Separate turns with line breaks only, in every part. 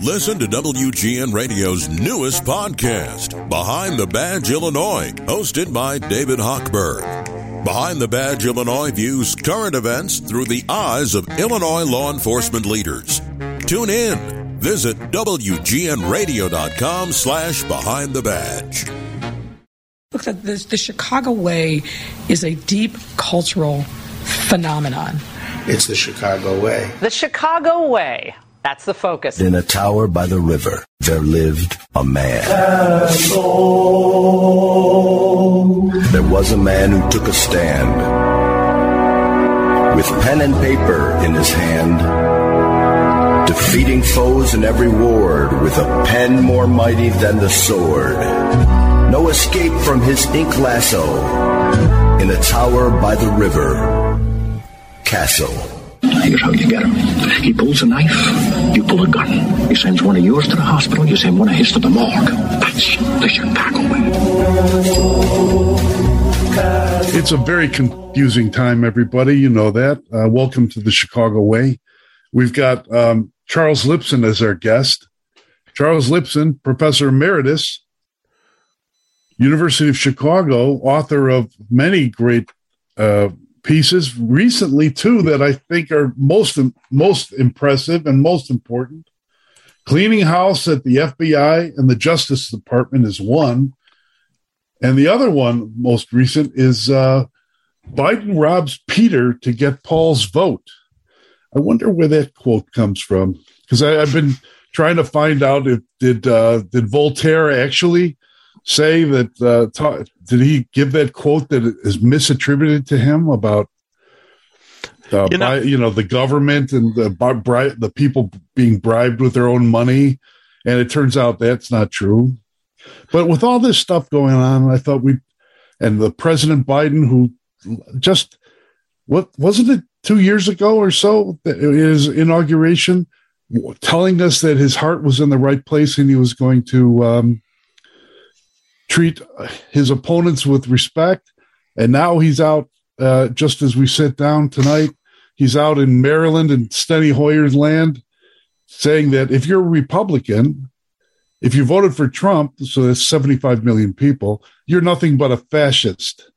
Listen to WGN Radio's newest podcast, Behind the Badge Illinois, hosted by David Hochberg. Behind the Badge Illinois views current events through the eyes of Illinois law enforcement leaders. Tune in. Visit WGNRadio.com slash Behind the Badge.
Look, the, the, the Chicago Way is a deep cultural phenomenon.
It's the Chicago Way.
The Chicago Way. That's the focus.
In a tower by the river, there lived a man. There was a man who took a stand. With pen and paper in his hand, defeating foes in every ward with a pen more mighty than the sword. No escape from his ink lasso. In a tower by the river, Kasso.
Here's how you get him. He pulls a knife, you pull a gun. He sends one of yours to the hospital, you send one of his to the morgue. That's the Chicago way.
It's a very confusing time, everybody. You know that. Uh, welcome to the Chicago Way. We've got um, Charles Lipson as our guest. Charles Lipson, professor emeritus, University of Chicago, author of many great uh, pieces recently too that I think are most most impressive and most important. Cleaning house at the FBI and the Justice Department is one, and the other one, most recent, is uh, Biden robs Peter to get Paul's vote. I wonder where that quote comes from because I've been trying to find out if did uh, did Voltaire actually say that uh, ta- did he give that quote that is misattributed to him about uh, you, know, by, you know the government and the bri- the people being bribed with their own money? And it turns out that's not true. But with all this stuff going on i thought we and the president biden who just what wasn't it two years ago or so his inauguration telling us that his heart was in the right place and he was going to um, treat his opponents with respect. And now he's out, uh, just as we sit down tonight, he's out in Maryland and Steny Hoyer's land saying that if you're a Republican, if you voted for Trump, so that's 75 million people, you're nothing but a fascist.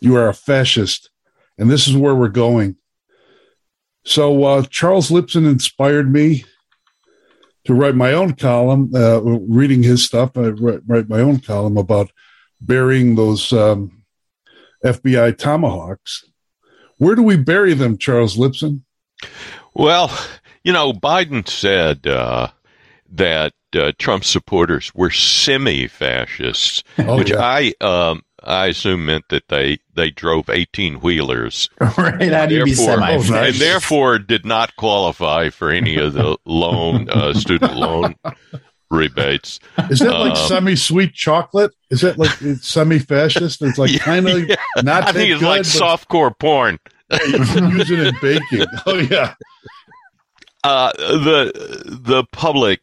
You are a fascist. And this is where we're going. So uh, Charles Lipson inspired me to write my own column, uh, reading his stuff. I write, write, my own column about burying those um, FBI tomahawks. Where do we bury them, Charles Lipson?
Well, you know, Biden said uh, that uh, Trump supporters were semi-fascists, oh, which yeah. I um, I assume meant that they they drove eighteen wheelers,
right? How do you be semi?
And therefore, did not qualify for any of the loan uh, student loan rebates.
Is that like uh, semi-sweet chocolate? Is that like semi-fascist? It's like yeah, kind of yeah. not.
I think it's good, like softcore porn.
you can use it in baking. Oh yeah.
Uh, the the public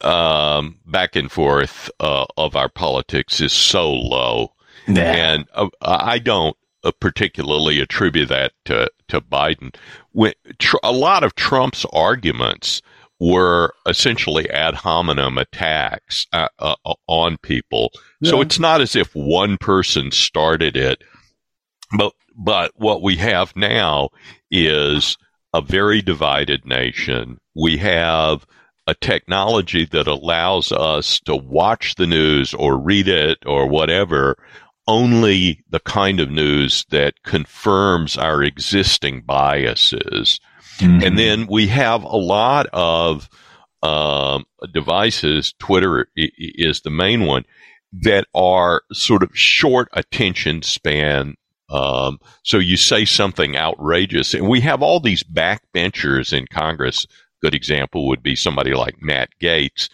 um, back and forth uh, of our politics is so low Nah. And uh, I don't uh, particularly attribute that to, to Biden. When, tr- a lot of Trump's arguments were essentially ad hominem attacks uh, uh, on people. Yeah. So it's not as if one person started it. But, but what we have now is a very divided nation. We have a technology that allows us to watch the news or read it or whatever only the kind of news that confirms our existing biases. Mm-hmm. And then we have a lot of um, devices, Twitter is the main one, that are sort of short attention span. Um, so you say something outrageous, and we have all these backbenchers in Congress. Good example would be somebody like Matt Gaetz,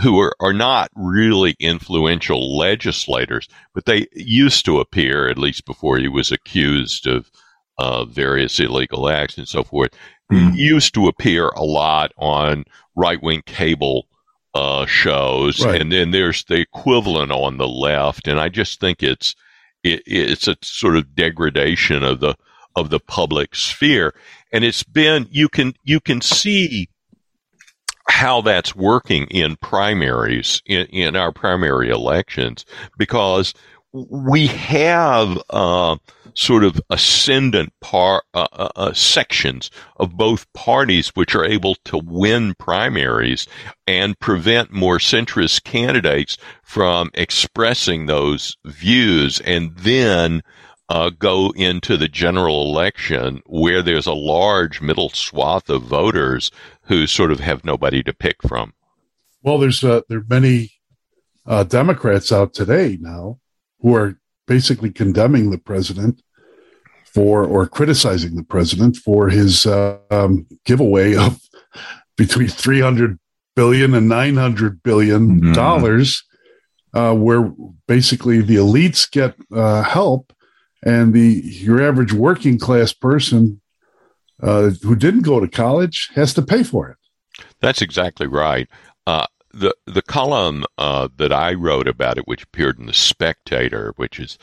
who are, are not really influential legislators, but they used to appear, at least before he was accused of uh, various illegal acts and so forth, mm. used to appear a lot on right wing cable uh, shows. Right. And then there's the equivalent on the left. And I just think it's, it, it's a sort of degradation of the, of the public sphere. And it's been, you can, you can see how that's working in primaries in, in our primary elections because we have uh, sort of ascendant par, uh, uh, uh, sections of both parties which are able to win primaries and prevent more centrist candidates from expressing those views and then uh, go into the general election where there's a large middle swath of voters who sort of have nobody to pick from.
Well, there's uh, there are many uh, Democrats out today now who are basically condemning the president for or criticizing the president for his uh, um, giveaway of between 300 billion and 900 billion dollars mm-hmm. where basically the elites get uh, help and the your average working class person uh, who didn't go to college has to pay for it
that's exactly right uh, the the column uh, that I wrote about it, which appeared in the Spectator, which is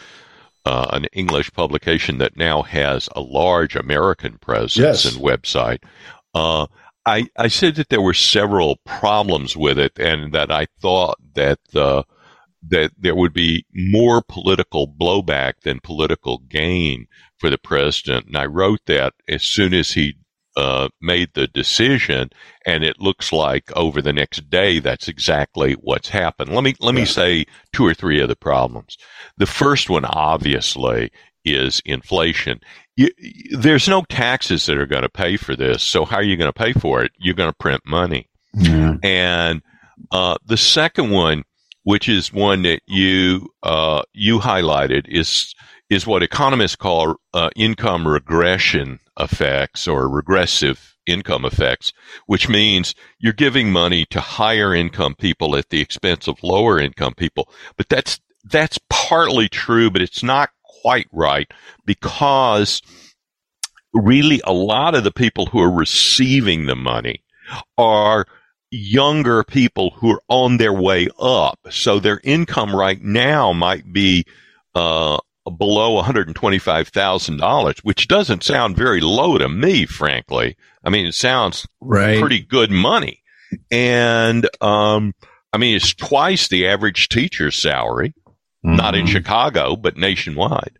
uh, an English publication that now has a large American presence yes. and website. Uh, I, I said that there were several problems with it, and that I thought that the that there would be more political blowback than political gain for the president. And I wrote that as soon as he uh, made the decision, and it looks like over the next day that's exactly what's happened. Let me let me say two or three of the problems. The first one, obviously, is inflation. You, there's no taxes that are going to pay for this, so how are you going to pay for it? You're going to print money, and uh, the second one, which is one that you uh, you highlighted, is is what economists call uh, income regression effects or regressive income effects, which means you're giving money to higher income people at the expense of lower income people. But that's that's partly true, but it's not quite right because really a lot of the people who are receiving the money are younger people who are on their way up. So their income right now might be uh, below $125,000, which doesn't sound very low to me, frankly. I mean, it sounds right. pretty good money. And, um, I mean, it's twice the average teacher's salary, mm-hmm. not in mm-hmm. Chicago, but nationwide.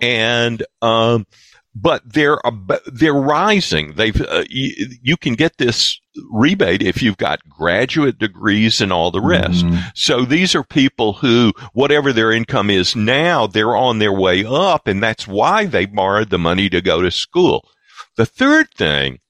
And, um, but they're they're rising. They've uh, you, you, can get this rebate if you've got graduate degrees and all the rest. Mm-hmm. So these are people who, whatever their income is now, they're on their way up, and that's why they borrowed the money to go to school. The third thing,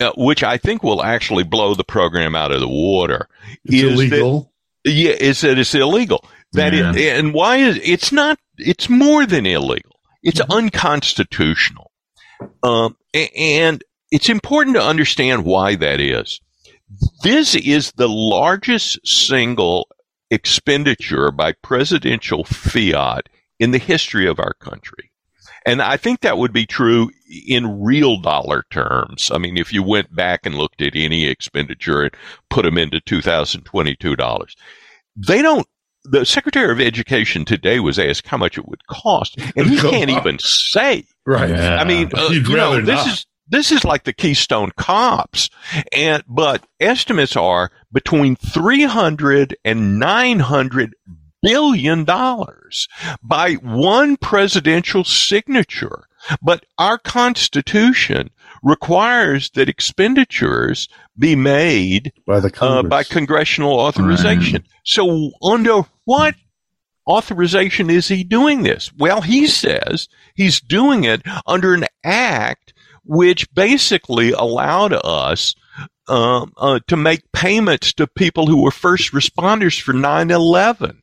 uh, which I think will actually blow the program out of the water,
it's is illegal.
That, yeah, is that it's illegal. That yeah. it, and why is it's not? It's more than illegal it's mm-hmm. unconstitutional. Um, and it's important to understand why that is. This is the largest single expenditure by presidential fiat in the history of our country. And I think that would be true in real dollar terms. I mean, if you went back and looked at any expenditure and put them into 2022 dollars, they don't the Secretary of Education today was asked how much it would cost, and he can't even say.
Right.
Yeah. I mean, uh, you know, this not. is this is like the Keystone Cops, and but estimates are between three hundred and nine hundred billion dollars by one presidential signature. But our Constitution requires that expenditures be made
by the
uh, by congressional authorization. So under what authorization is he doing this? Well, he says he's doing it under an act which basically allowed us um, uh, to make payments to people who were first responders for 9-11.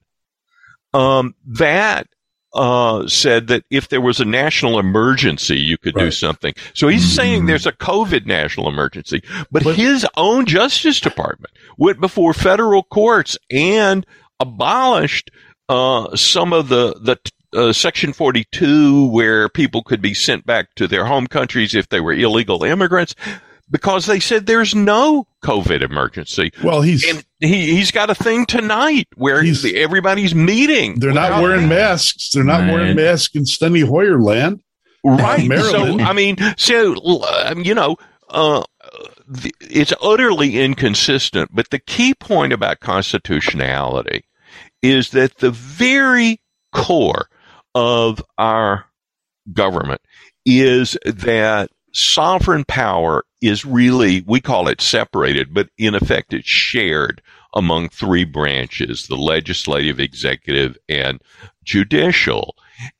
Um, that uh, said that if there was a national emergency, you could right. do something. So he's mm-hmm. saying there's a COVID national emergency, but, but his own Justice Department went before federal courts and abolished uh, some of the the uh, Section 42, where people could be sent back to their home countries if they were illegal immigrants because they said there's no COVID emergency.
Well, he's
and he he's got a thing tonight where everybody's meeting.
They're not wearing masks. They're not wearing masks in Steny Hoyer land,
right? So I mean, so um, you know, uh, it's utterly inconsistent. But the key point about constitutionality is that the very core of our government is that sovereign power is really, we call it separated, but in effect it's shared among three branches, the legislative, executive, and judicial.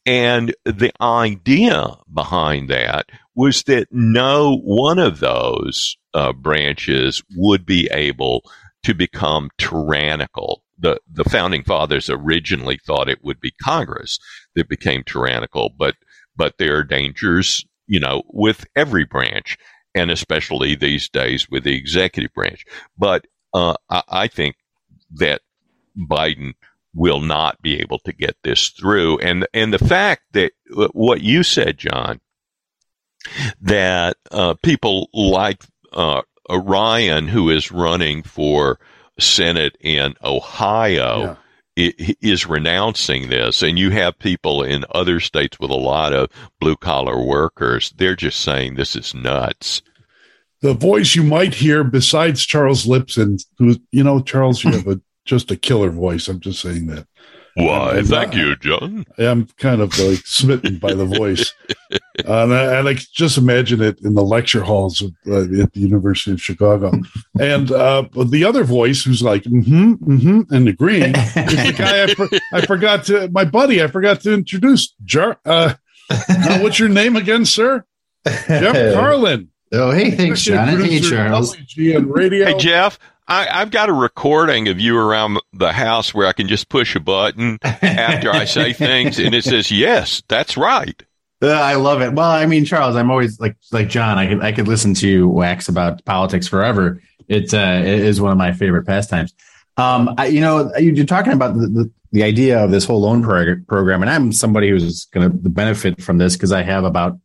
And the idea behind that was that no one of those uh, branches would be able to become tyrannical. The, the founding fathers originally thought it would be Congress that became tyrannical, but, but there are dangers, you know, with every branch and especially these days with the executive branch. But uh, I, I think that Biden will not be able to get this through. And and the fact that uh, what you said, John, that uh, people like uh, Ryan, who is running for Senate in Ohio. Yeah. Is renouncing this, and you have people in other states with a lot of blue collar workers. They're just saying this is nuts
the voice you might hear besides Charles Lipson, who you know, Charles, you have a just a killer voice. I'm just saying that.
Why, thank you, John.
I'm kind of like smitten by the voice, uh, and, I, and I just imagine it in the lecture halls of, uh, at the University of Chicago. And uh, the other voice, who's like mm-hmm, mm-hmm, and agreeing, is the guy I, for, I, forgot to my buddy. I forgot to introduce. Jar, uh, what's your name again, sir? Jeff Carlin.
Oh, hey, thanks, John. Hey, Charles.
Radio.
Hey, Jeff. I, have got a recording of you around the house where I can just push a button after I say things, and it says, "Yes, that's right."
Uh, I love it. Well, I mean, Charles, I'm always like like John. I could I could listen to wax about politics forever. It, uh, it is one of my favorite pastimes. Um, I, you know, you're talking about the, the, the idea of this whole loan prog- program, and I'm somebody who's going to benefit from this because I have about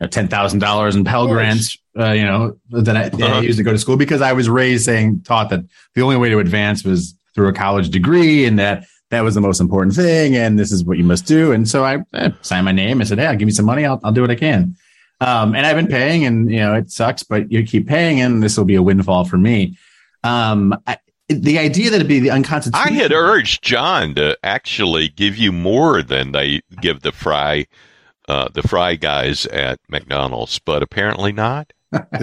know, ten thousand dollars in Pell Grants, uh, you know, that I, uh-huh. I, used to go to school because I was raised saying taught that the only way to advance was through a college degree, and that that was the most important thing, and this is what you must do. And so I, I signed my name. I said, "Hey, I'll give me some money. I'll, I'll do what I can." Um, and I've been paying, and you know, it sucks, but you keep paying, and this will be a windfall for me. Um, I, the idea that it'd be the unconstitutional.
I had urged John to actually give you more than they give the fry uh, the fry guys at McDonald's, but apparently not.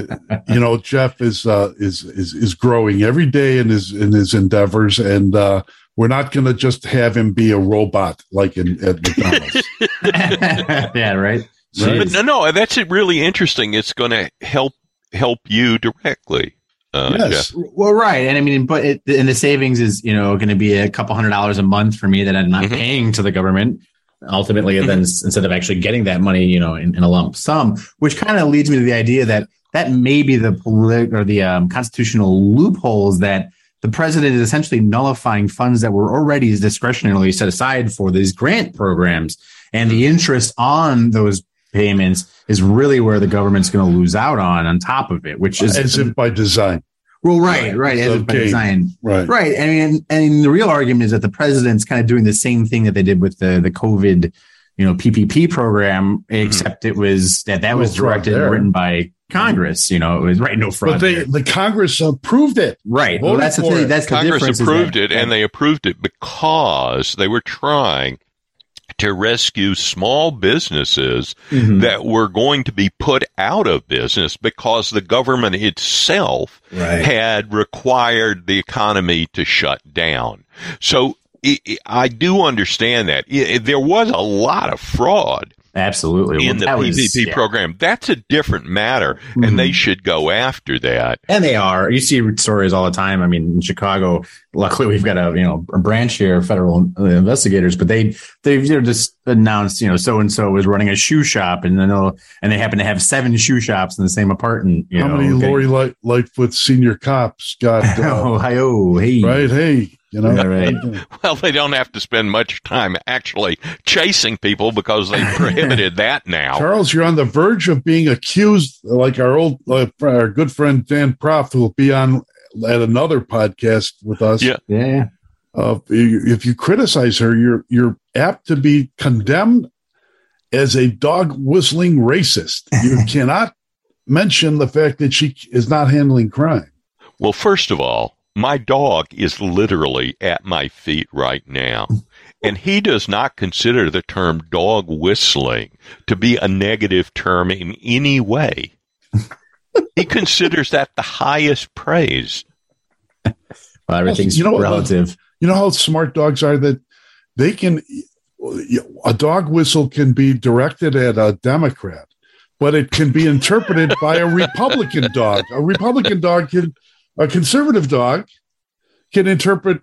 you know, Jeff is uh, is is is growing every day in his in his endeavors, and uh, we're not going to just have him be a robot like in at McDonald's.
yeah, right.
But no, no, that's really interesting. It's going to help help you directly. Uh,
yes. Jeff. Well, right, and I mean, but it, and the savings is you know going to be a couple hundred dollars a month for me that I'm not mm-hmm. paying to the government ultimately mm-hmm. then instead of actually getting that money you know in, in a lump sum which kind of leads me to the idea that that may be the political or the um, constitutional loopholes that the president is essentially nullifying funds that were already discretionarily set aside for these grant programs. And the interest on those payments is really where the government's going to lose out on on top of it which is
as if by design
well, right, right, as okay. by design,
right,
right. I mean, and the real argument is that the president's kind of doing the same thing that they did with the the COVID, you know, PPP program, mm-hmm. except mm-hmm. it was that that no was directed and written by Congress. You know, it was right, no fraud.
But they, the Congress approved it.
Right. Well, that's the thing. That's
Congress
the
approved it, and they approved it because they were trying to rescue small businesses mm-hmm. that were going to be put out of business because the government itself right. had required the economy to shut down. So I do understand that there was a lot of fraud
Absolutely.
In well, the PPP was, yeah. program. That's a different matter, mm-hmm. and they should go after that.
And they are. You see stories all the time. I mean, in Chicago, luckily we've got a, you know, a branch here of federal investigators, but they, they've you know, just announced, you know, so and so was running a shoe shop and then and they happen to have seven shoe shops in the same apartment. You
How
know,
many Lori Light, Lightfoot senior cops got?
Uh, oh, hi, oh, hey.
Right. Hey, you know, yeah,
right. well, they don't have to spend much time actually chasing people because they prohibited that now.
Charles, you're on the verge of being accused, like our old, uh, our good friend Dan Proft, who will be on at another podcast with us.
Yeah,
yeah.
Uh, if you criticize her, you're you're apt to be condemned as a dog whistling racist. You cannot mention the fact that she is not handling crime?
Well, first of all, my dog is literally at my feet right now. And he does not consider the term dog whistling to be a negative term in any way. he considers that the highest praise.
Well, everything's you know, relative.
You know how smart dogs are that they can, a dog whistle can be directed at a Democrat, but it can be interpreted by a Republican dog. A Republican dog can, a conservative dog can interpret,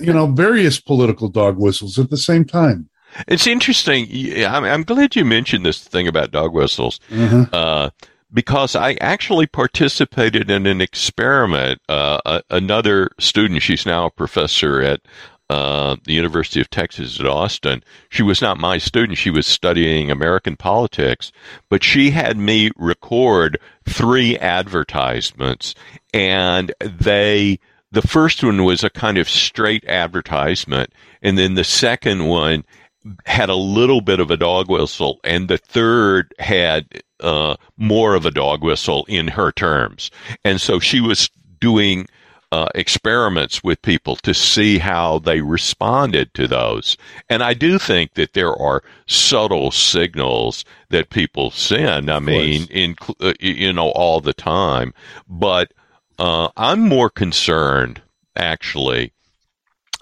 you know, various political dog whistles at the same time.
It's interesting. I'm, glad you mentioned this thing about dog whistles. Mm-hmm. Uh, because I actually participated in an experiment. Uh, another student, she's now a professor at uh, the University of Texas at Austin. She was not my student. She was studying American politics, but she had me record three advertisements and they, the first one was a kind of straight advertisement. And then the second one had a little bit of a dog whistle and the third had uh, more of a dog whistle in her terms. And so she was doing uh, experiments with people to see how they responded to those. And I do think that there are subtle signals that people send. I mean, in, uh, you know, all the time. But uh, I'm more concerned, actually,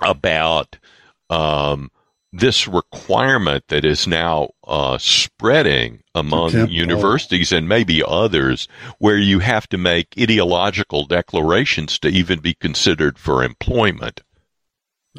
about um, this requirement that is now uh, spreading among universities and maybe others, where you have to make ideological declarations to even be considered for employment.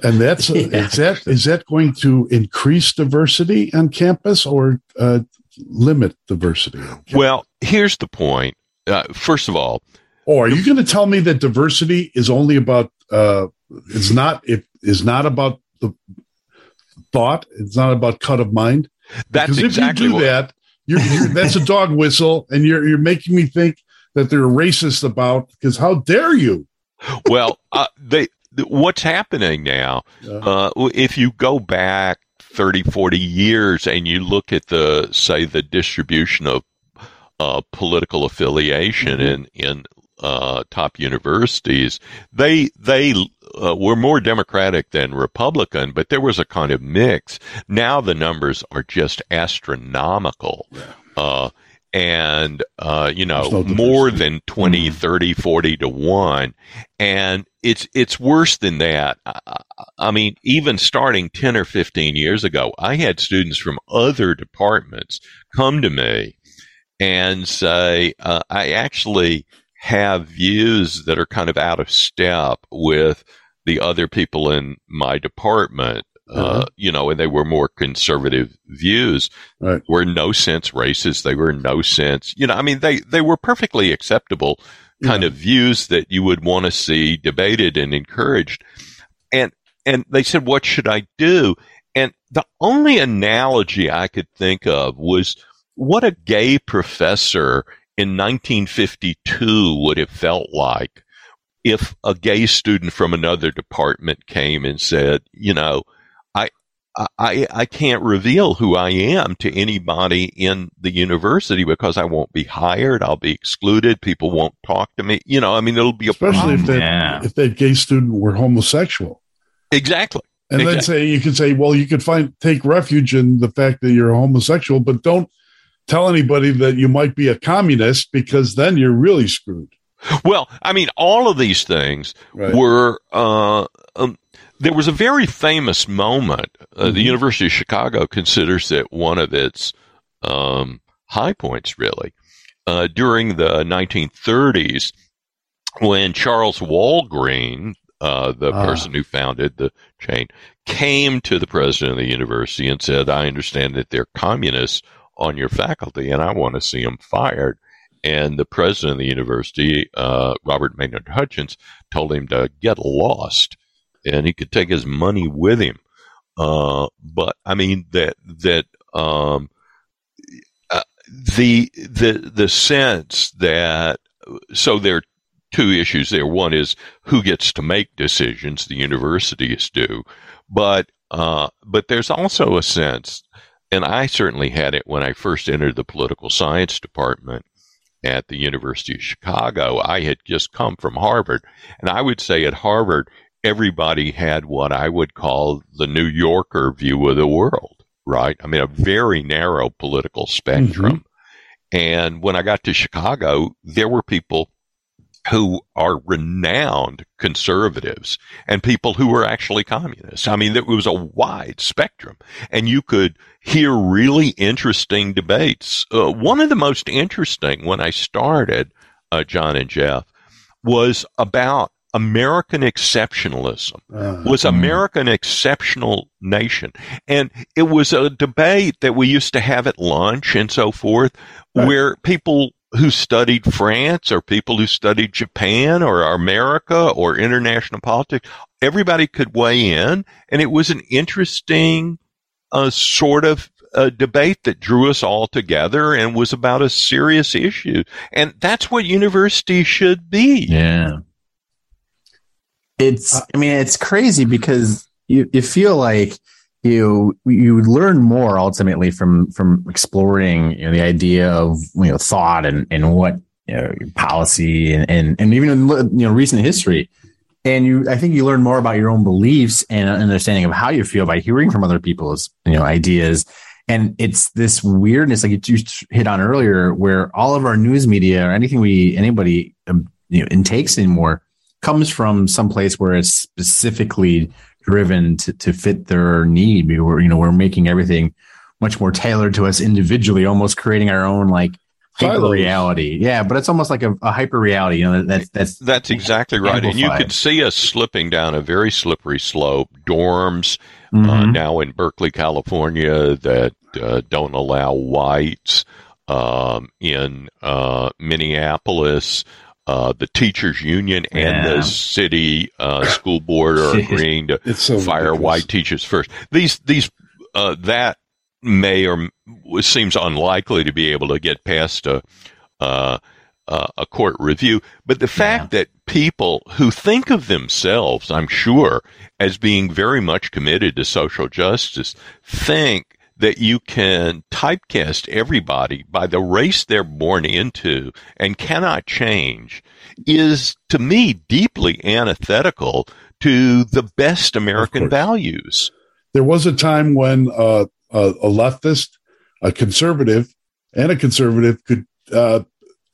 And that's yeah. is that is that going to increase diversity on campus or uh, limit diversity?
Well, here's the point. Uh, first of all,
or are you going to tell me that diversity is only about uh, it's not it is not about the thought. It's not about cut of mind.
That's because exactly
if you do what, that, you're, you're, that's a dog whistle, and you're you're making me think that they're racist about. Because how dare you?
Well, uh, they what's happening now? Uh, if you go back 30, 40 years and you look at the say the distribution of uh, political affiliation mm-hmm. in in uh, top universities, they they uh, were more Democratic than Republican, but there was a kind of mix. Now the numbers are just astronomical. Uh, and, uh, you know, no more than 20, mm-hmm. 30, 40 to 1. And it's, it's worse than that. I, I mean, even starting 10 or 15 years ago, I had students from other departments come to me and say, uh, I actually have views that are kind of out of step with the other people in my department. Uh, uh-huh. Uh, you know, and they were more conservative views. Right. Were no sense racist. They were no sense. You know, I mean, they they were perfectly acceptable kind yeah. of views that you would want to see debated and encouraged. And and they said, "What should I do?" And the only analogy I could think of was what a gay professor in 1952 would have felt like if a gay student from another department came and said, you know, I, I, I can't reveal who I am to anybody in the university because I won't be hired. I'll be excluded. People won't talk to me. You know, I mean, it'll be a
especially problem. if that yeah. if that gay student were homosexual.
Exactly.
And exactly. then say you can say, well, you could find take refuge in the fact that you're homosexual, but don't tell anybody that you might be a communist because then you're really screwed.
Well, I mean, all of these things right. were. Uh, um, there was a very famous moment. Uh, mm-hmm. The University of Chicago considers it one of its um, high points, really, uh, during the 1930s when Charles Walgreen, uh, the ah. person who founded the chain, came to the president of the university and said, "I understand that they're communists on your faculty, and I want to see them fired." And the president of the university, uh, Robert Maynard Hutchins, told him to get lost, and he could take his money with him. Uh, but I mean that that um, uh, the the the sense that so there are two issues there. One is who gets to make decisions. The universities do, but uh, but there's also a sense, and I certainly had it when I first entered the political science department, at the University of Chicago. I had just come from Harvard, and I would say at Harvard, everybody had what I would call the New Yorker view of the world, right? I mean, a very narrow political spectrum. Mm-hmm. And when I got to Chicago, there were people who are renowned conservatives and people who were actually communists. I mean, it was a wide spectrum and you could hear really interesting debates. Uh, one of the most interesting when I started, uh, John and Jeff, was about American exceptionalism. Uh, was American America an exceptional nation? And it was a debate that we used to have at lunch and so forth, right. where people who studied France or people who studied Japan or America or international politics, everybody could weigh in. And it was an interesting uh, sort of uh, debate that drew us all together and was about a serious issue. And that's what university should be.
Yeah. It's, I mean, it's crazy because you, you feel like you you learn more ultimately from from exploring you know, the idea of you know thought and and what you know policy and and, and even you know recent history. And you i think you learn more about your own beliefs and understanding of how you feel by hearing from other people's you know ideas. And it's this weirdness like you hit on earlier where all of our news media or anything we anybody um, you know intakes anymore comes from some place where it's specifically driven to, to fit their need. We were, you know, we're making everything much more tailored to us individually, almost creating our own like hyper reality. Yeah, but it's almost like a, a hyper reality. You know, that's that's
that's exactly right. And you could see us slipping down a very slippery slope. Dorms uh, mm-hmm. uh, now in Berkeley, California, that uh, don't allow whites. Um, in uh, Minneapolis, uh, the teachers union and yeah. the city uh, school board are agreeing to so fire ridiculous. white teachers first. These these uh, that may or seems unlikely to be able to get past a uh, uh, a court review. But the fact yeah. that people who think of themselves, I'm sure, as being very much committed to social justice, think that you can typecast everybody by the race they're born into and cannot change is to me deeply antithetical to the best American values.
There was a time when uh, a, a, leftist, a conservative, and a conservative could uh,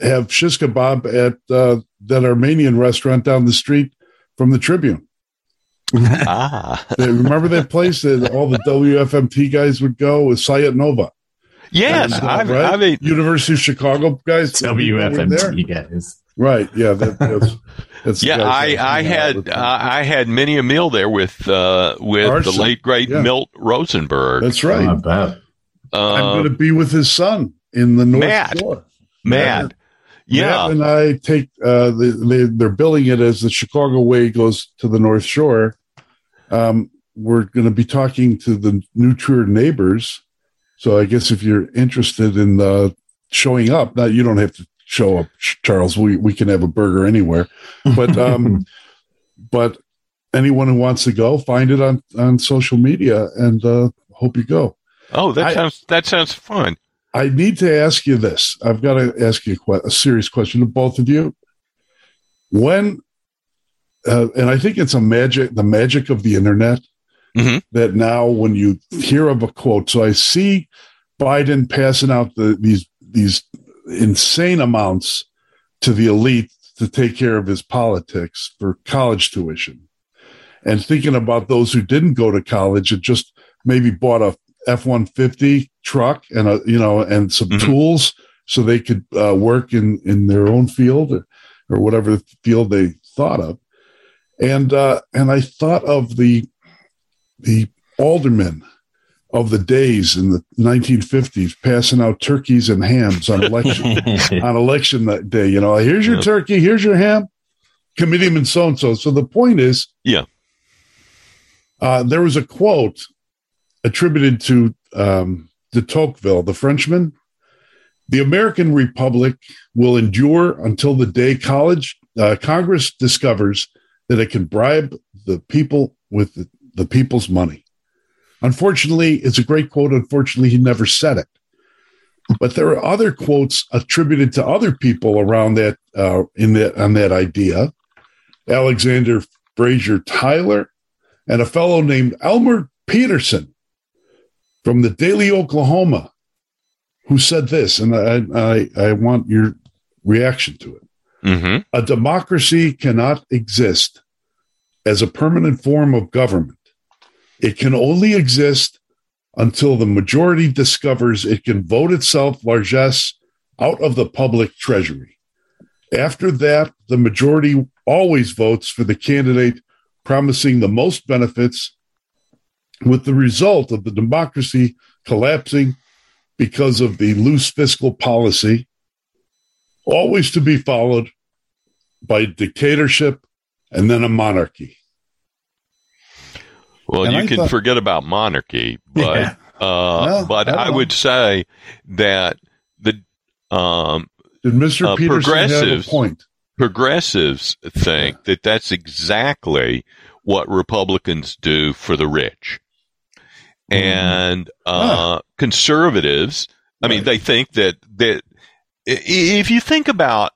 have shish kebab at uh, that Armenian restaurant down the street from the Tribune ah. Remember that place that all the WFMT guys would go with Sayat Nova?
Yes, I've, right? I've a,
University of Chicago guys.
WFMT guys.
Right. Yeah. That, that's,
that's yeah. I, I had uh, I had many a meal there with uh, with Arson. the late great yeah. Milt Rosenberg.
That's right. Oh, I'm going to be with his son in the North
Matt.
Shore.
Matt. Yeah.
Matt and I take, uh, they, they're billing it as the Chicago Way goes to the North Shore. Um, we're going to be talking to the New Trier neighbors. So I guess if you're interested in uh, showing up, now you don't have to show up, Charles. We we can have a burger anywhere, but um, but anyone who wants to go, find it on on social media, and uh, hope you go.
Oh, that I, sounds that sounds fun.
I need to ask you this. I've got to ask you a, a serious question to both of you. When, uh, and I think it's a magic, the magic of the internet, mm-hmm. that now when you hear of a quote, so I see Biden passing out the, these these insane amounts to the elite to take care of his politics for college tuition, and thinking about those who didn't go to college and just maybe bought a F one fifty truck and a you know and some mm-hmm. tools so they could uh, work in in their own field or, or whatever field they thought of, and uh, and I thought of the the aldermen of the days in the 1950s passing out turkeys and hams on election on election that day. You know, here's your turkey, here's your ham, committeeman so and so. So the point is,
yeah,
uh, there was a quote attributed to um, de Tocqueville, the Frenchman. The American Republic will endure until the day college uh, Congress discovers that it can bribe the people with the, the people's money. Unfortunately, it's a great quote. Unfortunately, he never said it. but there are other quotes attributed to other people around that uh, in that on that idea. Alexander Fraser Tytler and a fellow named Elmer Peterson from the Daily Oklahoman, who said this, and I I, I want your reaction to it.
Mm-hmm.
A democracy cannot exist as a permanent form of government. It can only exist until the majority discovers it can vote itself largesse out of the public treasury. After that, the majority always votes for the candidate promising the most benefits, with the result of the democracy collapsing because of the loose fiscal policy, always to be followed by dictatorship and then a monarchy.
Well,
And
you
I
can
thought-
forget about monarchy, but
Yeah.
uh,
Well,
but
I
I, would say that the um,
Did Mr.
Uh,
Peterson a
progressives-
point?
progressives think that that's exactly what Republicans do for the rich, and uh, conservatives. I mean,
Right.
they think that that if you think about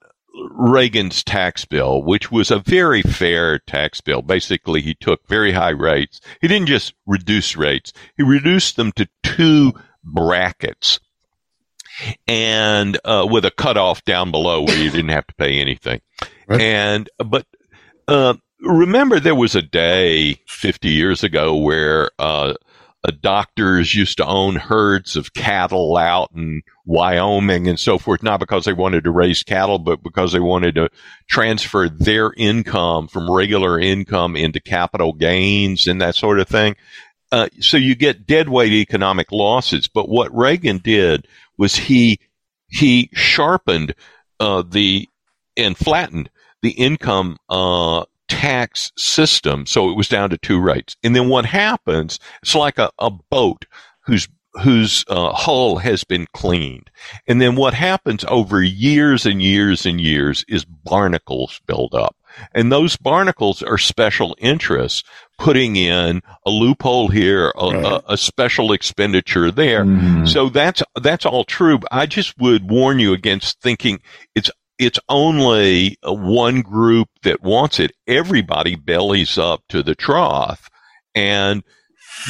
Reagan's tax bill, which was a very fair tax bill. Basically, he took very high rates. He didn't just reduce rates. He reduced them to two brackets and uh, with a cutoff down below where you didn't have to pay anything.
Right.
And but uh, remember, there was a day 50 years ago where uh, doctors used to own herds of cattle out in Wyoming and so forth, not because they wanted to raise cattle, but because they wanted to transfer their income from regular income into capital gains and that sort of thing. Uh, so you get deadweight economic losses. But what Reagan did was he he sharpened uh, the and flattened the income uh, tax system, so it was down to two rates. And then what happens? It's like a, a boat whose whose uh, hull has been cleaned, and then what happens over years and years and years is barnacles build up, and those barnacles are special interests putting in a loophole here, a,
Right.
a, a special expenditure there.
Mhm.
So that's that's all true. But I just would warn you against thinking it's it's only uh, one group that wants it. Everybody bellies up to the trough, and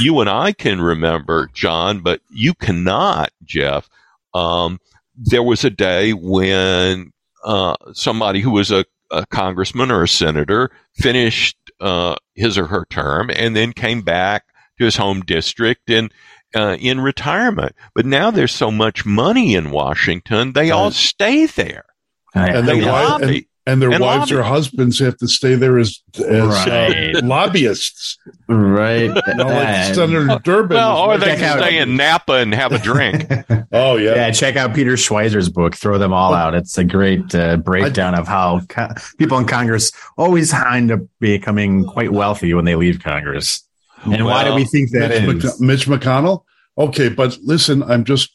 you and I can remember, John, but you cannot, Jeff. Um, there was a day when uh, somebody who was a, a congressman or a senator finished uh, his or her term and then came back to his home district and uh, in retirement. But now there's so much money in Washington, they all stay there.
I-
And their,
They
wi- and, and their
And
wives
lobby.
or husbands have to stay there as, as
Right.
uh, lobbyists.
right.
You know, like
Uh,
Senator Durbin.
Well, or they
check
can
out-
stay in Napa and have a drink.
oh yeah.
yeah, check out Peter Schweizer's book, Throw Them All Out. It's a great uh, breakdown of how co- people in Congress always end up becoming quite wealthy when they leave Congress. And why do we think that
Mitch,
is?
McC- Mitch McConnell. Okay, but listen, I'm just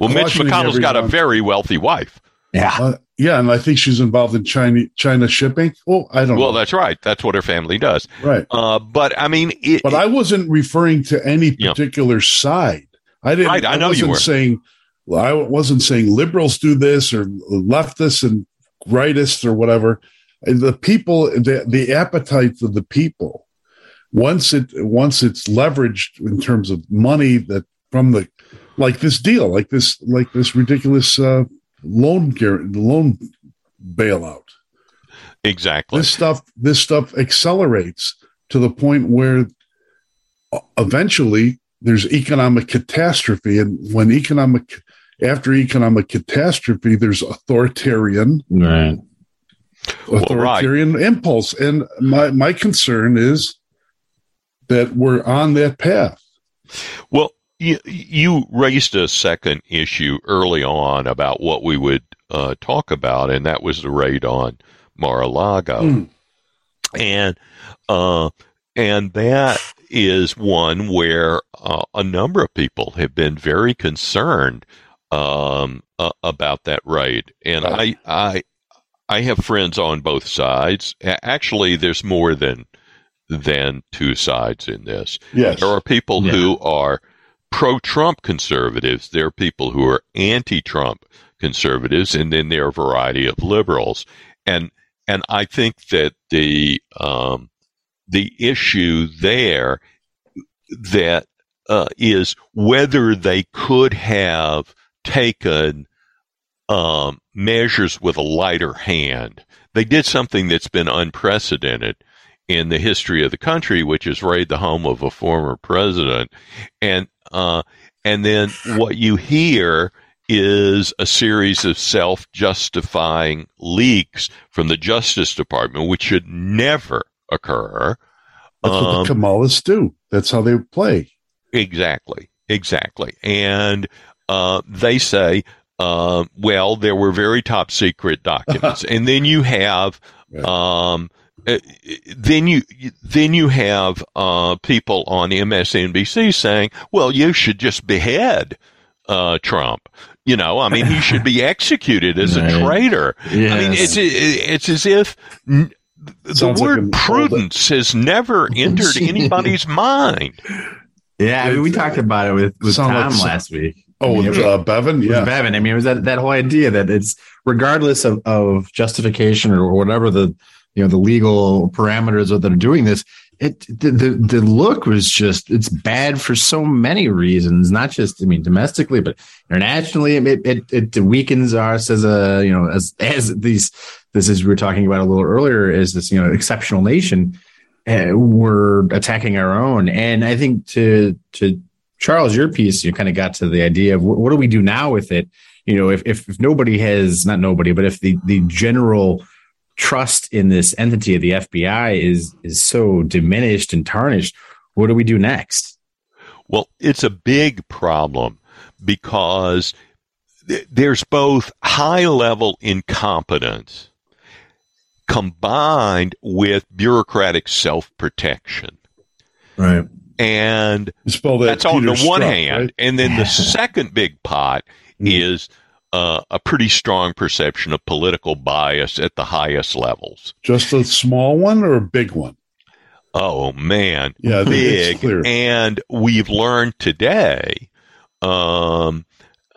Well, Mitch
cautioning
McConnell's got a very wealthy wife.
Yeah.
Uh, yeah, and I think she's involved in China China shipping. Oh, I don't
Well,
know.
that's right. That's what her family does.
right.
Uh, but I mean, it,
But I wasn't referring to any
Yeah.
particular side. I didn't.
Right, I know
wasn't
were.
saying. I wasn't saying liberals do this or leftists and rightists or whatever. The people, the, the appetites of the people, once it once it's leveraged in terms of money that from the like this deal, like this like this ridiculous uh, loan guar- loan bailout
exactly.
this stuff this stuff accelerates to the point where uh, eventually there's economic catastrophe and when economic after economic catastrophe there's authoritarian
Right.
Well, right.
authoritarian impulse and my my concern is that we're on that path
Well, you, you raised a second issue early on about what we would uh, talk about, and that was the raid on Mar-a-Lago,
Mm.
and uh, and that is one where uh, a number of people have been very concerned um, uh, about that raid, and I I I have friends on both sides. Actually, there's more than than two sides in this.
yes
There are people
Yeah.
who are pro Trump conservatives, there are people who are anti Trump conservatives, and then there are a variety of liberals. And and I think that the um, the issue there that uh, is whether they could have taken um, measures with a lighter hand. They did something that's been unprecedented in the history of the country, which is raid the home of a former president, and uh, and then what you hear is a series of self-justifying leaks from the Justice Department, which should never occur.
That's um, what the um, Kamalists do. That's how they play.
Exactly, exactly, and uh, they say, uh, well, there were very top secret documents, and then you have. Right. Um, then you then you have uh, people on MSNBC saying, "Well, you should just behead uh, Trump." You know, I mean, he should be executed as right. a traitor. Yes. I mean, it's it's as if n- the word like prudence has never entered anybody's mind.
Yeah, I mean, we talked about it with, with Tom like last week.
Oh, with uh, Bevan, yeah,
with Bevan. I mean, it was that, that whole idea that it's regardless of, of justification or whatever the you know the legal parameters that are doing this it the, the, the look was just it's bad for so many reasons not just i mean domestically but internationally. It it, it weakens us as a you know as as these this is we were talking about a little earlier is this you know exceptional nation uh, we're attacking our own. And i think to to charles your piece you kind of got to the idea of what, what do we do now with it? You know if, if if nobody has not nobody but if the the general trust in this entity of the FBI is is so diminished and tarnished, what do we do next?
Well, it's a big problem because th- there's both high level incompetence combined with bureaucratic self protection.
Right.
And that that's Peter on the one hand. Right? And then the second big pot mm. is uh, a pretty strong perception of political bias at the highest levels.
Just a small one or a big one?
Oh man, yeah, big. And we've learned today um,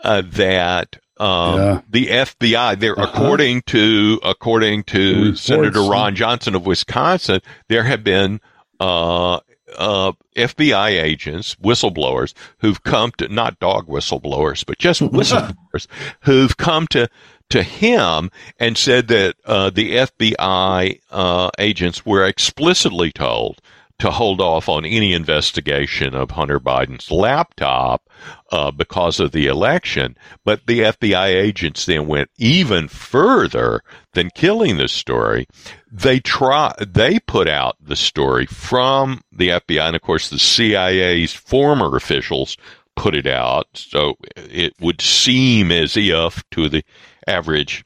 uh, that um, yeah. the FBI, there, uh-huh. according to according to reports, Senator Ron Johnson of Wisconsin, there have been uh, uh, FBI agents, whistleblowers, who've come to not dog whistleblowers, but just whistleblowers who've come to to him and said that uh, the FBI uh, agents were explicitly told to hold off on any investigation of Hunter Biden's laptop uh, because of the election. But the FBI agents then went even further than killing the story. They try, they put out the story from the FBI, and of course the CIA's former officials put it out. So it would seem as if to the average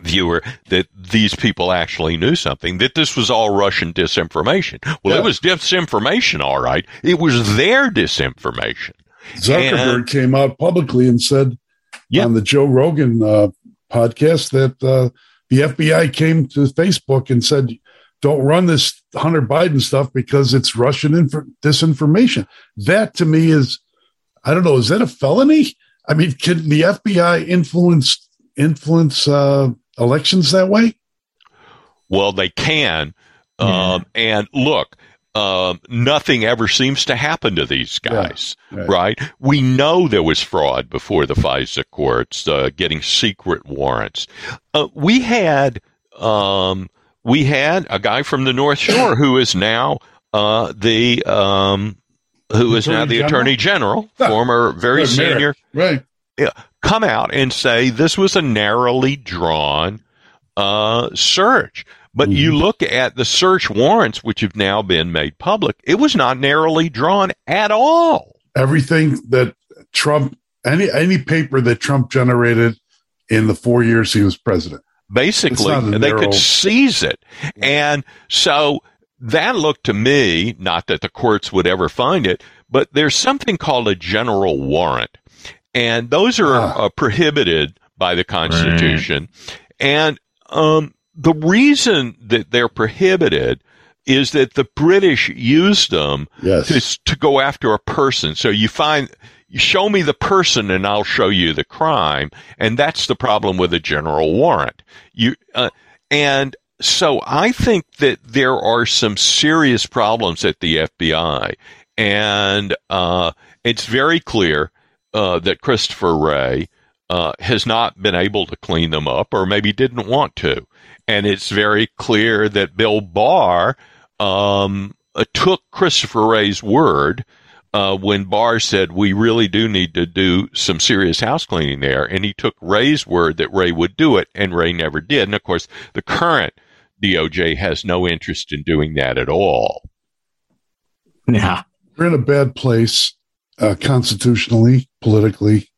viewer that these people actually knew something, that this was all Russian disinformation. Well, yeah. it was disinformation, all right. It was their disinformation.
Zuckerberg and, came out publicly and said yeah. on the Joe Rogan uh, podcast that uh, the FBI came to Facebook and said, don't run this Hunter Biden stuff because it's Russian inf- disinformation. That to me is, I don't know, is that a felony? I mean, can the FBI influence influence uh, elections that way?
Well, they can. Yeah. Um, and look, um, nothing ever seems to happen to these guys, yeah, right. right. We know there was fraud before the FISA courts uh, getting secret warrants. Uh, we had um, we had a guy from the North Shore who is now uh, the um, who is now the General? Attorney General, former very senior,
right?
Come out and say this was a narrowly drawn uh, search. But mm-hmm. you look at the search warrants, which have now been made public, it was not narrowly drawn at all.
Everything that Trump, any any paper that Trump generated in the four years he was president,
basically, they narrow... could seize it, and so that looked to me not that the courts would ever find it, but there's something called a general warrant, and those are ah. uh, prohibited by the Constitution. Right. And um, the reason that they're prohibited is that the British used them
Yes.
to, to go after a person. So you find, show me the person and I'll show you the crime. And that's the problem with a general warrant. You, uh, and so I think that there are some serious problems at the FBI. And, uh, it's very clear, uh, that Christopher Wray uh, has not been able to clean them up or maybe didn't want to. And it's very clear that Bill Barr, um, uh, took Christopher Wray's word uh, when Barr said we really do need to do some serious house cleaning there, and he took Wray's word that Wray would do it, and Wray never did. And of course, the current DOJ has no interest in doing that at all.
Yeah.
We're in a bad place uh, constitutionally, politically,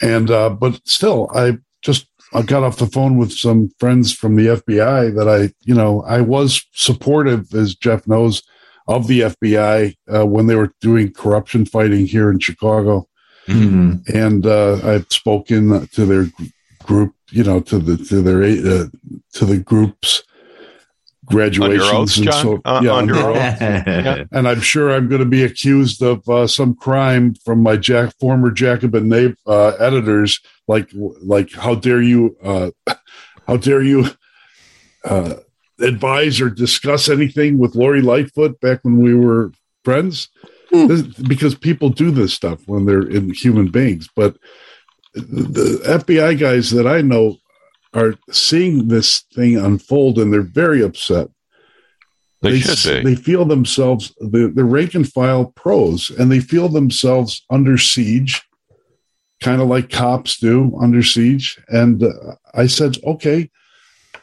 and uh, but still, I just I got off the phone with some friends from the FBI that I, you know, I was supportive, as Jeff knows, of the FBI uh, when they were doing corruption fighting here in Chicago,
Mhm.
and uh, I've spoken to their group, you know, to the to their uh, to the groups graduations
oath,
and
John?
so
Uh,
yeah,
under
under
oath.
oath and I'm sure I'm going to be accused of uh, some crime from my Jack, former Jacobin na- uh, editors, like like how dare you, uh, how dare you uh, advise or discuss anything with Lori Lightfoot back when we were friends, This- because people do this stuff when they're in human beings. But the FBI guys that I know are seeing this thing unfold, and they're very upset
They,
s-
should be.
They feel themselves the the rank and file pros, and they feel themselves under siege, kind of like cops do under siege. And uh, I said, okay,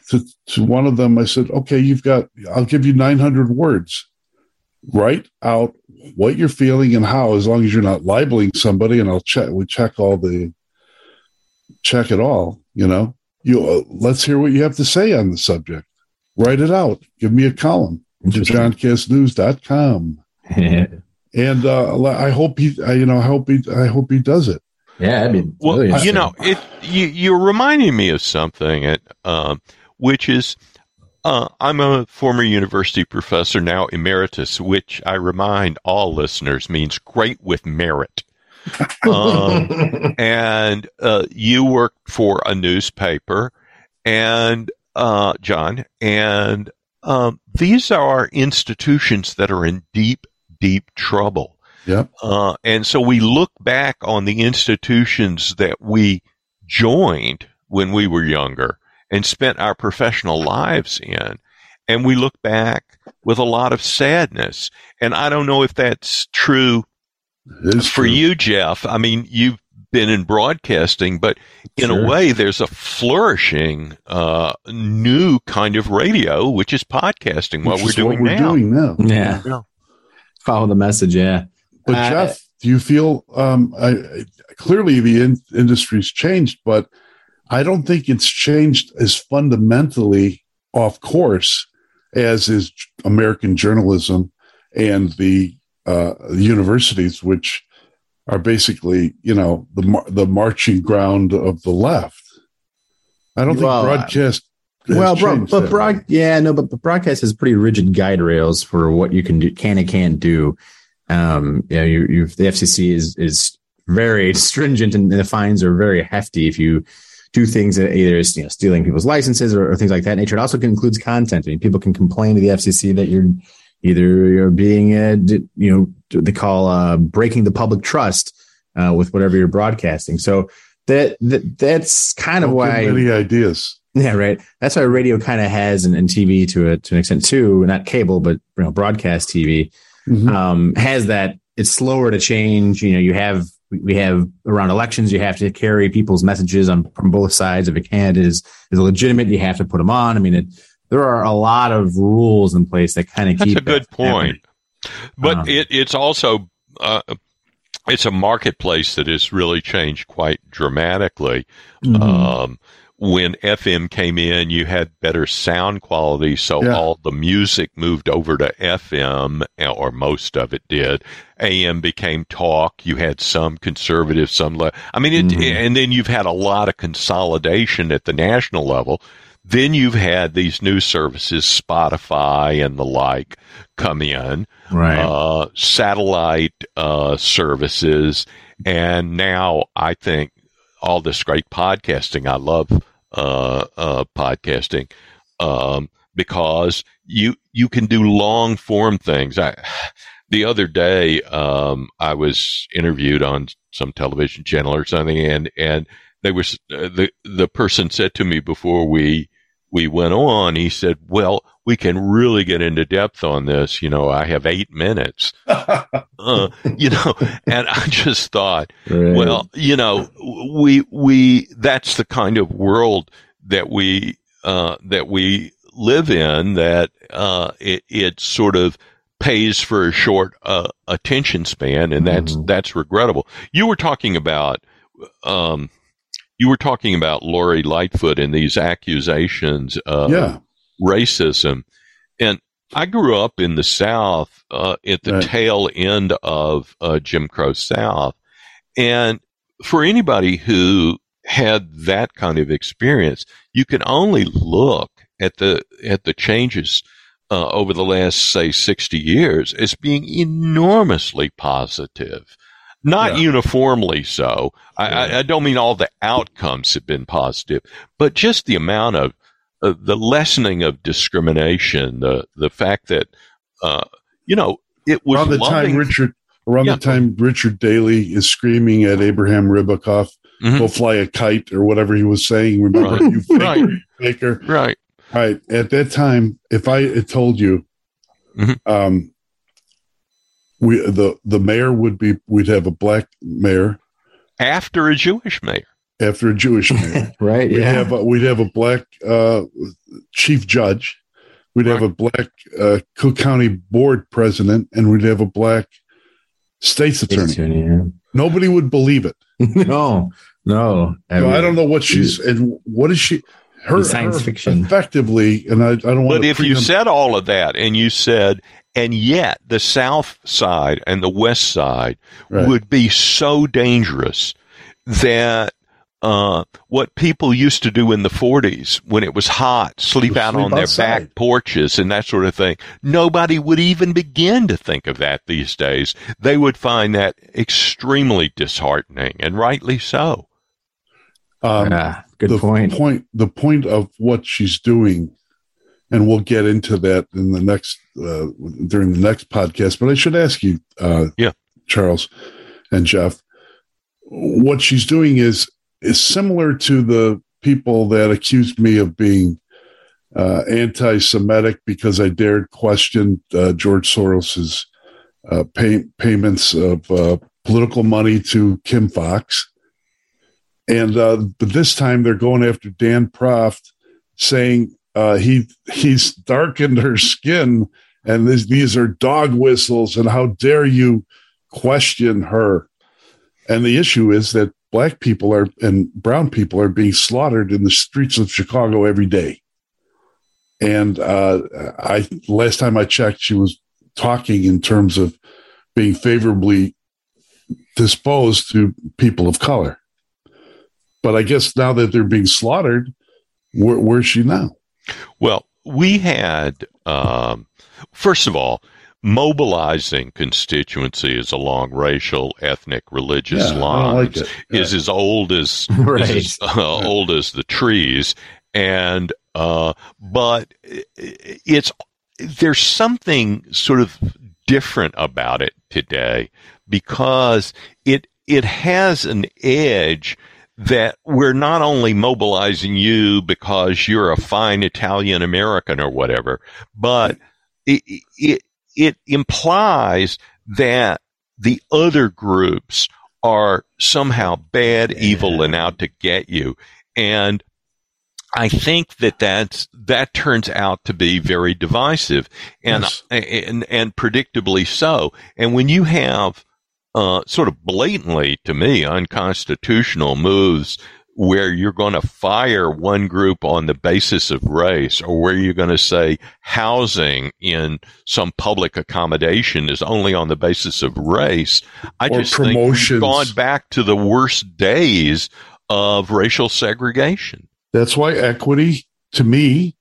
to to one of them, I said, okay, you've got, I'll give you nine hundred words. Write out what you're feeling and how, as long as you're not libeling somebody, and I'll check. We check all the check it all. You know, you uh, let's hear what you have to say on the subject. Write it out. Give me a column to johnkassnews.com.
yeah,
And uh, I hope he, I, you know, I hope he, I hope he does it.
Yeah, I mean,
Well,
really
you know, it you, you're reminding me of something, it, um, which is uh, I'm a former university professor, now emeritus, which I remind all listeners means great with merit. Um, and uh, you worked for a newspaper, and uh, John, and um, these are institutions that are in deep, deep trouble.
Yep.
Uh, and so we look back on the institutions that we joined when we were younger and spent our professional lives in. And we look back with a lot of sadness. And I don't know if that's true for
true.
you, Jeff. I mean, you've been in broadcasting, but in
Sure.
a way, there's a flourishing uh, new kind of radio, which is podcasting. What
Which
we're doing
what we're
now.
doing now.
yeah.
Yeah.
Follow the message. Yeah.
But
Uh,
Jeff, do you feel um, I, I- clearly the in, industry's changed, but I don't think it's changed as fundamentally off course as is American journalism and the uh, universities, which are basically you know the the marching ground of the left. I don't
Well,
think broadcast. has
well, bro, but broad, yeah, no, but, but broadcast has pretty rigid guide rails for what you can do, can and can't do. Um, you know, you, you the FCC is is very stringent and the fines are very hefty if you do things that either is you know stealing people's licenses or, or things like that nature. It also includes content. I mean, people can complain to the FCC that you're either you're being a, you know they call uh, breaking the public trust uh, with whatever you're broadcasting. So that, that that's kind of why
give any ideas.
yeah, right. That's why radio kind of has and, and TV to a, to an extent too, not cable, but you know, broadcast TV
Mhm.
um, has that. It's slower to change. You know, you have we have around elections, you have to carry people's messages on from both sides. If a candidate is is legitimate, you have to put them on. I mean, it, there are a lot of rules in place that kind of keep.
That's a good point. But
Um,
it, it's also uh, it's a marketplace that has really changed quite dramatically.
happening.
Um, when FM came in, you had better sound quality, so
Yeah.
all the music moved over to FM, or most of it did. AM became talk. You had some conservative, some. Le- I mean, it,
Mhm.
and then you've had a lot of consolidation at the national level. Then you've had these new services, Spotify and the like, come in,
Right.
uh, satellite uh, services, and now I think all this great podcasting. I love uh, uh, podcasting um, because you you can do long form things. I, the other day, um, I was interviewed on some television channel or something, and and they was uh, the the person said to me before we we went on. He said, "Well, we can really get into depth on this. You know, I have eight minutes. uh, you know, and I just thought,
Right.
well, you know, we we that's the kind of world that we uh, that we live in. That uh, it it sort of pays for a short uh, attention span, and that's
Mhm.
that's regrettable. You were talking about. Um, you were talking about Lori Lightfoot and these accusations of
yeah.
racism. And I grew up in the South uh, at the
Right.
tail end of uh, Jim Crow South. And for anybody who had that kind of experience, you can only look at the at the changes uh, over the last say 60 years as being enormously positive. Not
Yeah.
uniformly so. I, I, I don't mean all the outcomes have been positive, but just the amount of uh, the lessening of discrimination, the the fact that uh, you know it was
around the
loving,
time Richard around
Yeah.
the time Richard Daley is screaming at Abraham Ribicoff,
Mhm.
"Go fly a kite" or whatever he was saying. Remember,
Right.
you faker,
Right.
faker.
right?
Right at that time, if I had told you,
Mhm.
um, we the the mayor would be we'd have a black mayor
After a Jewish mayor,
after a Jewish mayor.
right.
We'd
Yeah.
have a, we'd have a black uh, chief judge. We'd have a black uh, Cook County board president, and we'd have a black state's attorney. Nobody would believe it.
no, no.
So I don't know what she's and what is she. Her
Science
her
fiction.
effectively, and I, I don't want.
but
to
if you said all of that and you said, and yet the South side and the West side
Right.
would be so dangerous that uh, what people used to do in the 40s when it was hot, sleep
Sleep
out on their
outside.
back porches and that sort of thing, nobody would even begin to think of that these days. They would find that extremely disheartening, and rightly so.
um,
yeah, good
the
point.
point the point of what she's doing and we'll get into that in the next uh, during the next podcast but i should ask you uh,
Yeah.
charles and jeff what she's doing is is similar to the people that accused me of being uh, anti-semitic because i dared question uh, george soros's uh, pay, payments of uh, political money to kim foxx and uh, but this time they're going after Dan Proft, saying uh, he he's darkened her skin, and this, these are dog whistles, and how dare you question her? And the issue is that black people are and brown people are being slaughtered in the streets of Chicago every day. And uh, I last time I checked, she was talking in terms of being favorably disposed to people of color. But I guess now that they're being slaughtered, where, where's she now?
Well, we had, um, first of all, mobilizing constituencies along racial, ethnic, religious
Yeah,
lines
like it.
is as old as
Right.
is as uh, old as the trees, and uh, but it's there's something sort of different about it today because it it has an edge that we're not only mobilizing you because you're a fine Italian American or whatever, but it, it, it implies that the other groups are somehow bad, evil, and out to get you. And I think that that's, that turns out to be very divisive and,
Yes.
and, and predictably so. And when you have, uh, sort of blatantly to me unconstitutional moves where you're going to fire one group on the basis of race or where you're going to say housing in some public accommodation is only on the basis of race. I
Or
just think we've gone back to the worst days of racial segregation.
That's why equity to me,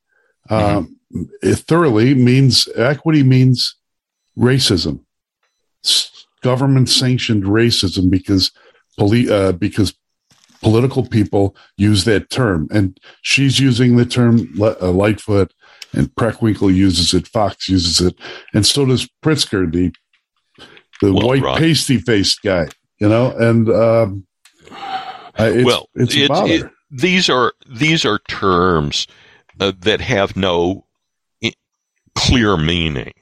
um, it thoroughly means equity means racism, government sanctioned racism because poli- uh, because political people use that term, and she's using the term uh, Lightfoot, and Preckwinkle uses it, Foxx uses it, and so does Pritzker, the the well, white right. pasty faced guy, you know, and um, it's,
well, it's it, it, these are these are terms uh, that have no clear meaning.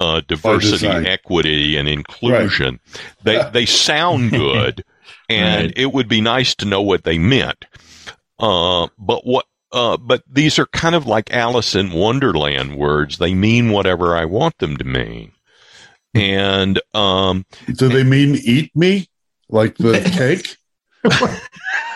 Uh, diversity, equity, and inclusion. Right. They they sound good, and right. it would be nice to know what they meant. Uh, but what? Uh, but these are kind of like Alice in Wonderland words. They mean whatever I want them to mean. And um,
do they mean eat me like the cake?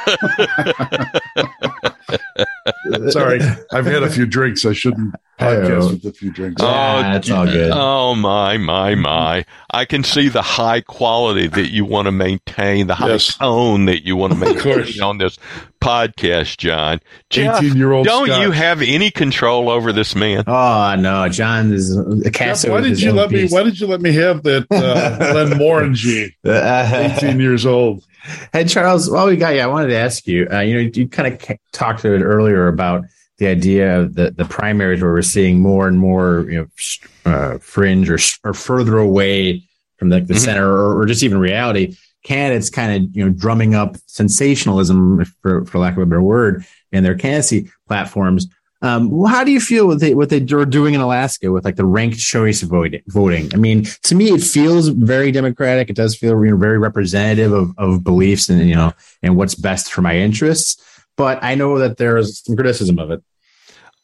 Sorry, I've had a few drinks. I shouldn't podcast with a few drinks.
Oh, that's all good. Oh my, my, my! I can see the high quality that you want to maintain, the high yes. tone that you want to maintain on this podcast, John. Eighteen-year-old. Don't Scott. you have any control over this man?
Oh no, John is a
cast. Why did you let piece. me? Why did you let me have that uh, Glenmorangie? Eighteen years old.
Hey Charles, while we got you, I wanted to ask you. Uh, you know, you kind of talked to it earlier about the idea of the the primaries where we're seeing more and more, you know, uh, fringe or or further away from the, the mm-hmm. center or, or, just even reality candidates kind of you know drumming up sensationalism for for lack of a better word in their candidacy platforms um, how do you feel with what they are doing in Alaska with like the ranked choice voting? I mean, to me, it feels very democratic. It does feel very representative of, of beliefs and you know and what's best for my interests. But I know that there's some criticism of it.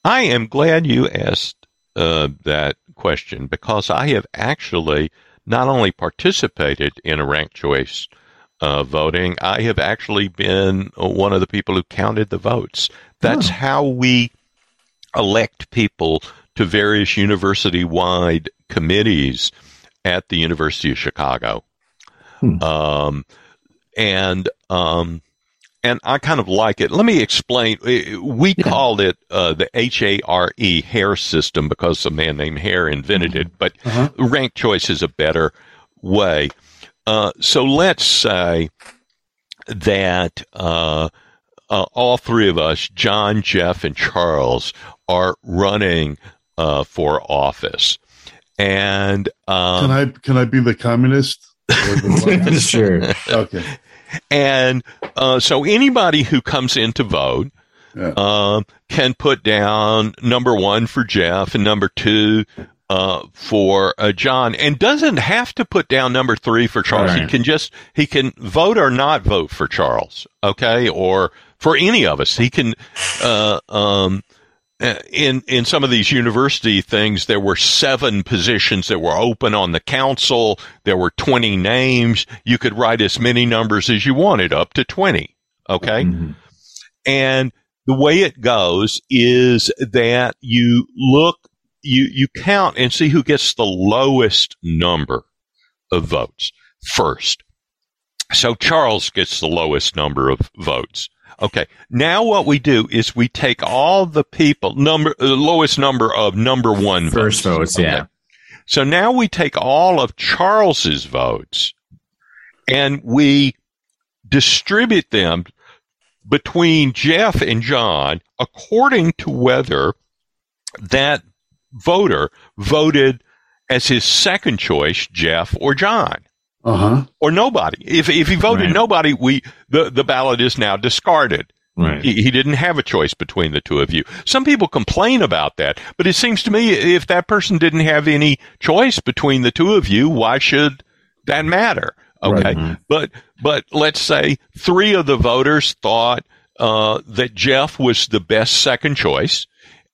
I am glad you asked uh, that question because I have actually not only participated in a ranked choice uh, voting, I have actually been one of the people who counted the votes. That's oh. how we elect people to various university wide committees at the University of Chicago. Hmm. Um, and um, and I kind of like it. Let me explain. We yeah. called it uh, the H A R E Hare system because a man named Hare invented it, but uh-huh. ranked choice is a better way. Uh, so let's say that uh, uh, all three of us, John, Jeff, and Charles, are running uh, for office. And um,
can I can I be the communist?
The sure.
Okay.
And uh, so anybody who comes in to vote yeah. uh, can put down number one for Jeff and number two uh, for uh, John, and doesn't have to put down number three for Charles. Right. He can just he can vote or not vote for Charles, okay, or for any of us. He can uh, um, uh, in in some of these university things, there were seven positions that were open on the council. There were twenty names. You could write as many numbers as you wanted, up to twenty. Okay, mm-hmm. and the way it goes is that you look, you you count and see who gets the lowest number of votes first. So Charles gets the lowest number of votes. Okay. Now what we do is we take all the people number the lowest number of number one
first votes. votes okay. Yeah.
So now we take all of Charles's votes and we distribute them between Jeff and John according to whether that voter voted as his second choice, Jeff or John
uh-huh.
or nobody. If if he voted right. nobody, we the the ballot is now discarded.
Right.
He, he didn't have a choice between the two of you. Some people complain about that, but it seems to me if that person didn't have any choice between the two of you, why should that matter? Okay, right. Mm-hmm. but but let's say three of the voters thought uh, that Jeff was the best second choice,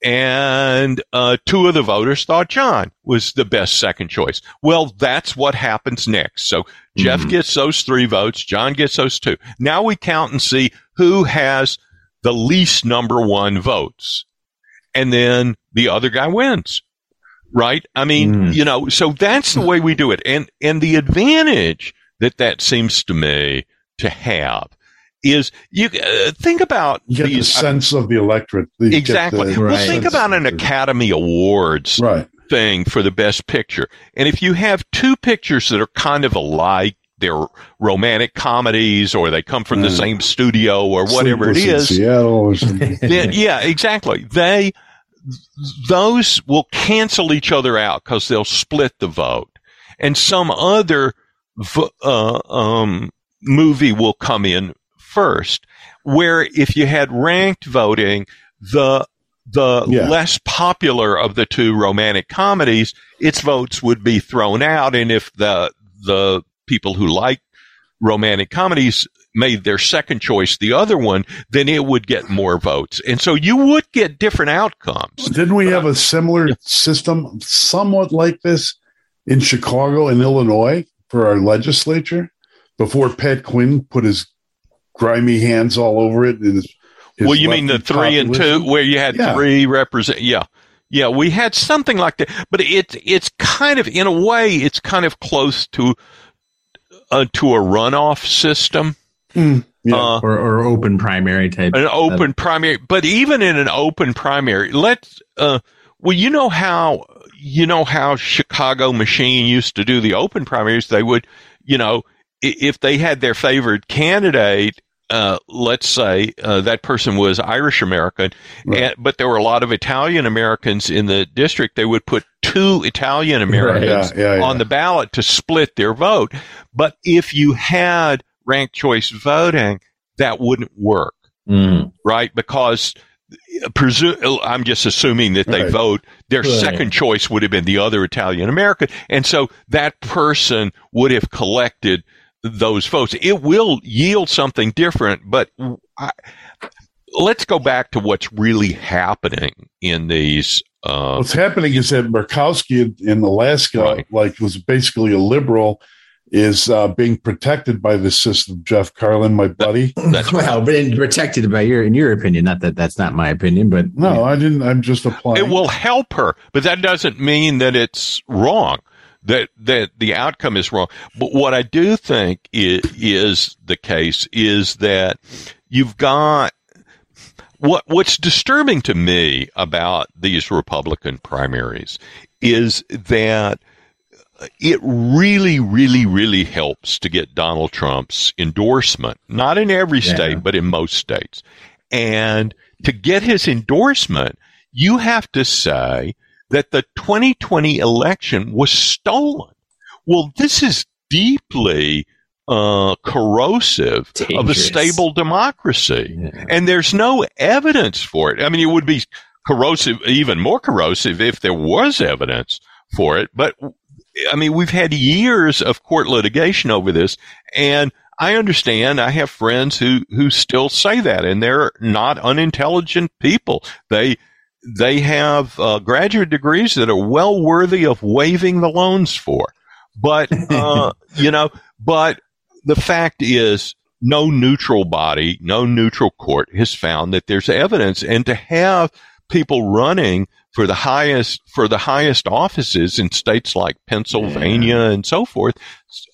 and uh, two of the voters thought John was the best second choice. Well, that's what happens next. So Jeff mm-hmm. gets those three votes, John gets those two. Now we count and see who has the least number one votes, and then the other guy wins. Right? I mean, mm. you know, so that's the way we do it, and and the advantage that that seems to me to have is you uh, think about
you get
these,
the sense of the electorate. You
exactly.
the,
well, think about an Academy Awards
right.
thing for the best picture, and if you have two pictures that are kind of alike, they're romantic comedies, or they come from the
Mm.
same studio, or whatever it
Sleepless in. Seattle or something.
then, yeah, exactly. They those will cancel each other out because they'll split the vote, and some other uh, um, movie will come in first. Where if you had ranked voting, the the
Yeah.
less popular of the two romantic comedies, its votes would be thrown out, and if the the people who like romantic comedies made their second choice the other one, then it would get more votes. And so you would get different outcomes.
Didn't we have a similar system, somewhat like this, in Chicago and Illinois for our legislature before Pat Quinn put his grimy hands all over it? And his, his
well, you mean the three and two where you had
Yeah.
three represent? Yeah. Yeah, we had something like that, but it's it's kind of in a way it's kind of close to uh, to a runoff system.
Yeah.
Uh,
or, or open primary type.
an open primary but even in an open primary let's uh well you know how you know how chicago machine used to do the open primaries they would you know if they had their favored candidate uh, let's say uh, that person was Irish American, and, but there were a lot of Italian Americans in the district. They would put two Italian Americans
Yeah, yeah, yeah.
on the ballot to split their vote. But if you had ranked choice voting, that wouldn't work
Mm.
right? Because presu- I'm just assuming that they
Right.
vote. Their
Right.
second choice would have been the other Italian American, and so that person would have collected those votes. It will yield something different, but I, let's go back to what's really happening in these. Uh,
What's happening is that Murkowski in, in Alaska,
Right.
like was basically a liberal, is uh, being protected by the system. Jeff Carlin, my buddy.
that's
well, but in- protected by your, in your opinion, not that that's not my opinion, but
No, I didn't. I'm just applying.
it will help her, but that doesn't mean that it's wrong. That that the outcome is wrong. But what I do think is, is the case is that you've got what what's disturbing to me about these Republican primaries is that it really, really, really helps to get Donald Trump's endorsement. Not in every
Yeah.
state, but in most states. And to get his endorsement, you have to say that the 2020 election was stolen. Well, this is deeply uh, corrosive of a stable democracy.
Yeah.
And there's no evidence for it. I mean, it would be corrosive, even more corrosive if there was evidence for it. But I mean, we've had years of court litigation over this and I understand I have friends who, who still say that and they're not unintelligent people. They, they have uh, graduate degrees that are well worthy of waiving the loans for. But, uh, you know, but the fact is no neutral body, no neutral court has found that there's evidence and to have people running for the highest, for the highest offices in states like Pennsylvania and so forth,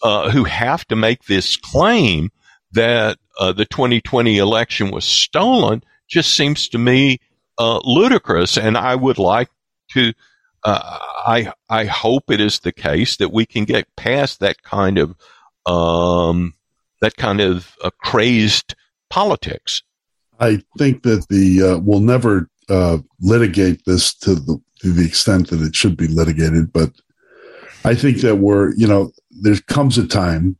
uh, who have to make this claim that uh, the 2020 election was stolen just seems to me uh, ludicrous. And I would like to, uh, I I hope it is the case that we can get past that kind of um, that kind of uh, crazed politics.
I think that the uh, we'll never uh, litigate this to the to the extent that it should be litigated, but I think that we're you know there comes a time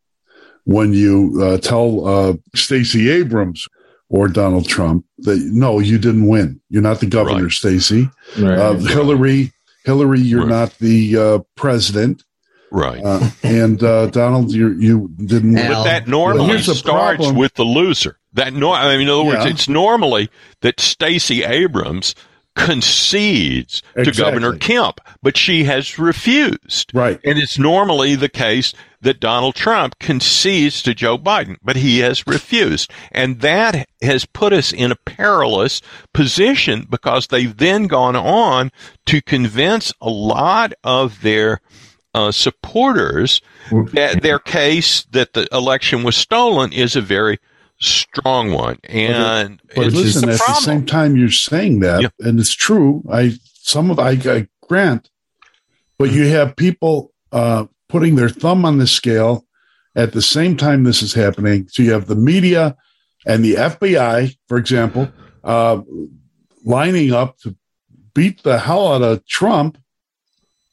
when you uh, tell Stacey Abrams or Donald Trump that no, you didn't win. You're not the governor,
Right.
Stacey.
Right.
Uh, Hillary, Hillary, you're
Right.
not the uh, president,
Right.
uh, and uh, Donald, you you didn't.
Al.
But that normally
here's
starts
problem.
with the loser. That nor- I mean, in other words,
Yeah.
it's normally that Stacey Abrams concedes to Governor Kemp, but she has refused.
Right.
And it's normally the case that Donald Trump concedes to Joe Biden, but he has refused. And that has put us in a perilous position because they've then gone on to convince a lot of their uh, supporters that their case that the election was stolen is a very strong one. And
but listen, at the same time, you're saying that, yeah. and it's true. I some of I, I grant, but you have people uh, putting their thumb on the scale at the same time this is happening. So you have the media and the FBI, for example, uh, lining up to beat the hell out of Trump.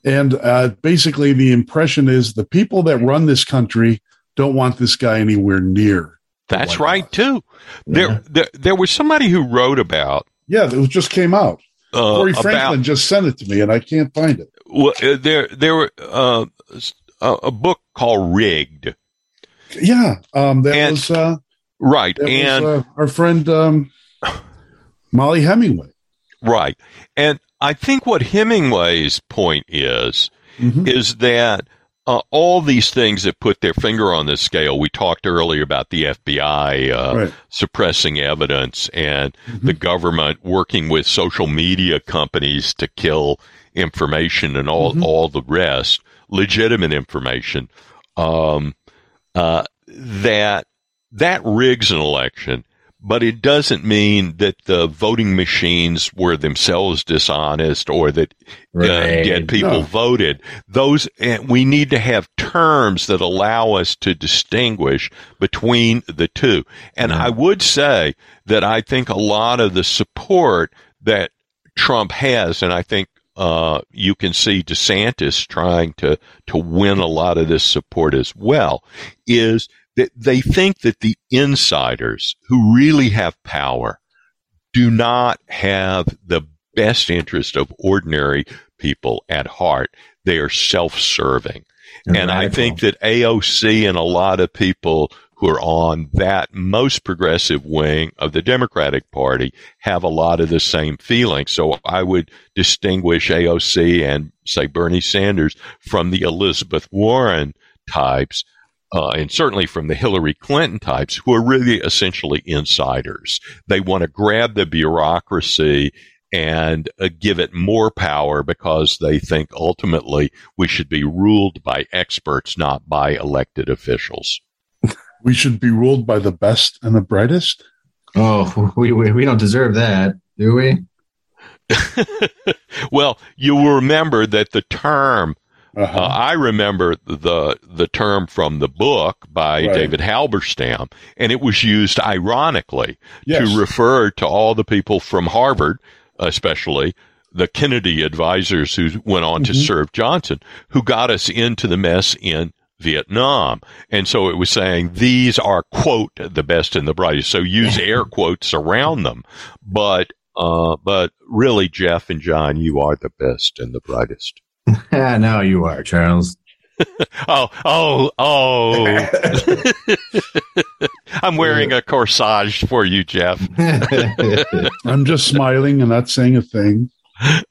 And uh, basically, the impression is the people that run this country don't want this guy anywhere near.
That's right, too. There, yeah. there, there was somebody who wrote about.
Yeah, it just came out. Uh, Cory Franklin about, just sent it to me, and I can't find it.
Well, uh, there, there were uh, a book called Rigged.
Yeah, um, that and, was uh,
right, and
was, uh, our friend um, Mollie Hemingway.
Right, and I think what Hemingway's point is mm-hmm. is that uh, all these things that put their finger on this scale. We talked earlier about the FBI uh, right. suppressing evidence and mm-hmm. the government working with social media companies to kill information and all mm-hmm. all the rest, legitimate information. Um, uh, that that rigs an election but it doesn't mean that the voting machines were themselves dishonest or that uh, right. uh, get people no. voted. Those we need to have terms that allow us to distinguish between the two. And yeah. I would say that I think a lot of the support that Trump has, and I think uh, you can see DeSantis trying to to win a lot of this support as well, is that they think that the insiders who really have power do not have the best interest of ordinary people at heart. They are self-serving. And I think that AOC and a lot of people who are on that most progressive wing of the Democratic Party have a lot of the same feelings. So I would distinguish AOC and say Bernie Sanders from the Elizabeth Warren types uh, and certainly from the Hillary Clinton types who are really essentially insiders. They want to grab the bureaucracy and uh, give it more power because they think ultimately we should be ruled by experts, not by elected officials.
We should be ruled by the best and the brightest.
Oh, we we, we don't deserve that, do we?
well, you will remember that the term uh-huh. Uh, I remember the the term from the book by right. David Halberstam, and it was used ironically yes. to refer to all the people from Harvard, especially the Kennedy advisors who went on mm-hmm. to serve Johnson, who got us into the mess in Vietnam. And so it was saying these are, quote, the best and the brightest. So use air quotes around them. But, uh, but really, Jeff and John, you are the best and the brightest.
now you are, Charles.
oh, oh, oh. I'm wearing a corsage for you, Jeff.
I'm just smiling and not saying a thing.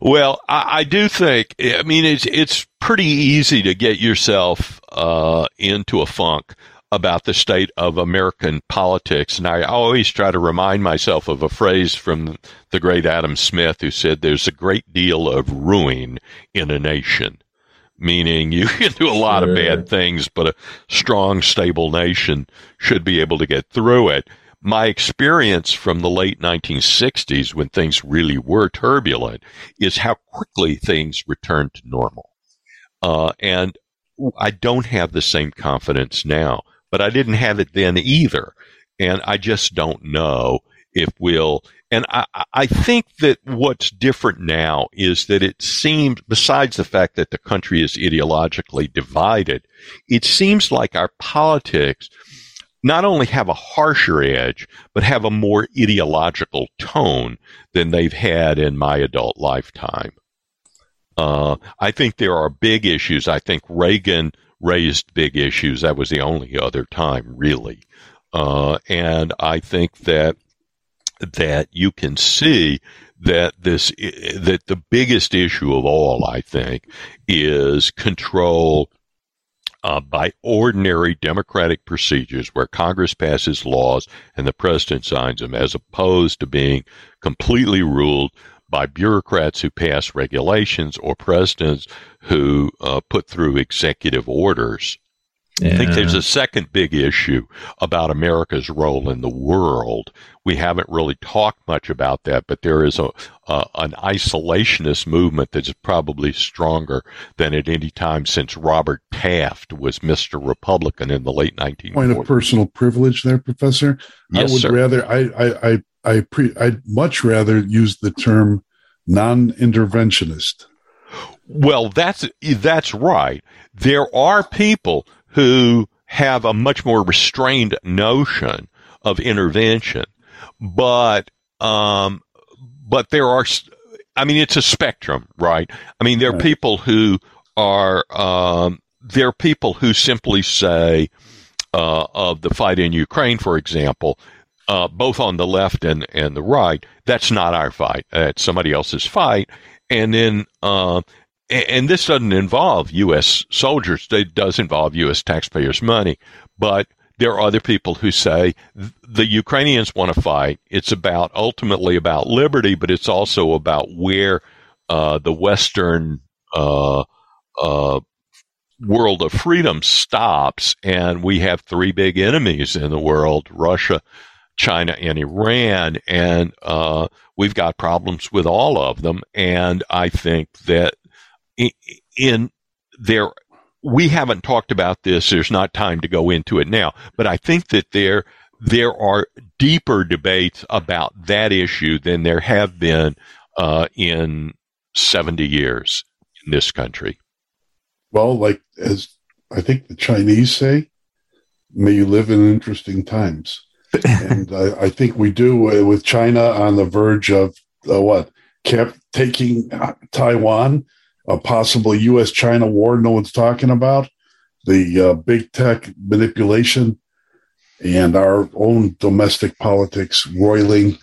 Well, I, I, do think, I mean, it's, it's pretty easy to get yourself uh, into a funk about the state of American politics. And I always try to remind myself of a phrase from the great Adam Smith who said, There's a great deal of ruin in a nation. Meaning you can do a lot sure. of bad things, but a strong, stable nation should be able to get through it. My experience from the late 1960s when things really were turbulent is how quickly things returned to normal. Uh, and I don't have the same confidence now but I didn't have it then either. And I just don't know if we'll. And I, I think that what's different now is that it seems, besides the fact that the country is ideologically divided, it seems like our politics not only have a harsher edge, but have a more ideological tone than they've had in my adult lifetime. Uh, I think there are big issues. I think Reagan raised big issues. That was the only other time, really. Uh, and I think that that you can see that this that the biggest issue of all, I think, is control uh, by ordinary democratic procedures where Congress passes laws and the president signs them, as opposed to being completely ruled by bureaucrats who pass regulations or presidents who uh, put through executive orders. I think there's a second big issue about America's role in the world. We haven't really talked much about that, but there is a, a an isolationist movement that's probably stronger than at any time since Robert Taft was Mr. Republican in the late 1940s.
Point of personal privilege there, Professor.
Yes,
I would
sir.
rather I I I I pre I'd much rather use the term non-interventionist.
Well, that's that's right. There are people who have a much more restrained notion of intervention, but um, but there are. I mean, it's a spectrum, right? I mean, there are people who are um, there are people who simply say uh, of the fight in Ukraine, for example, uh, both on the left and, and the right, that's not our fight. That's somebody else's fight. And then, uh, and this doesn't involve U.S. soldiers. It does involve U.S. taxpayers' money. But there are other people who say the Ukrainians want to fight. It's about ultimately about liberty, but it's also about where uh, the Western uh, uh, world of freedom stops, and we have three big enemies in the world: Russia, China, and Iran, and uh, we've got problems with all of them. And I think that in, there, we haven't talked about this. There's not time to go into it now, but I think that there there are deeper debates about that issue than there have been uh, in 70 years in this country.
Well, like as I think the Chinese say, may you live in interesting times. and I, I think we do with China on the verge of uh, what kept taking Taiwan, a possible U.S. China war no one's talking about, the uh, big tech manipulation, and our own domestic politics roiling.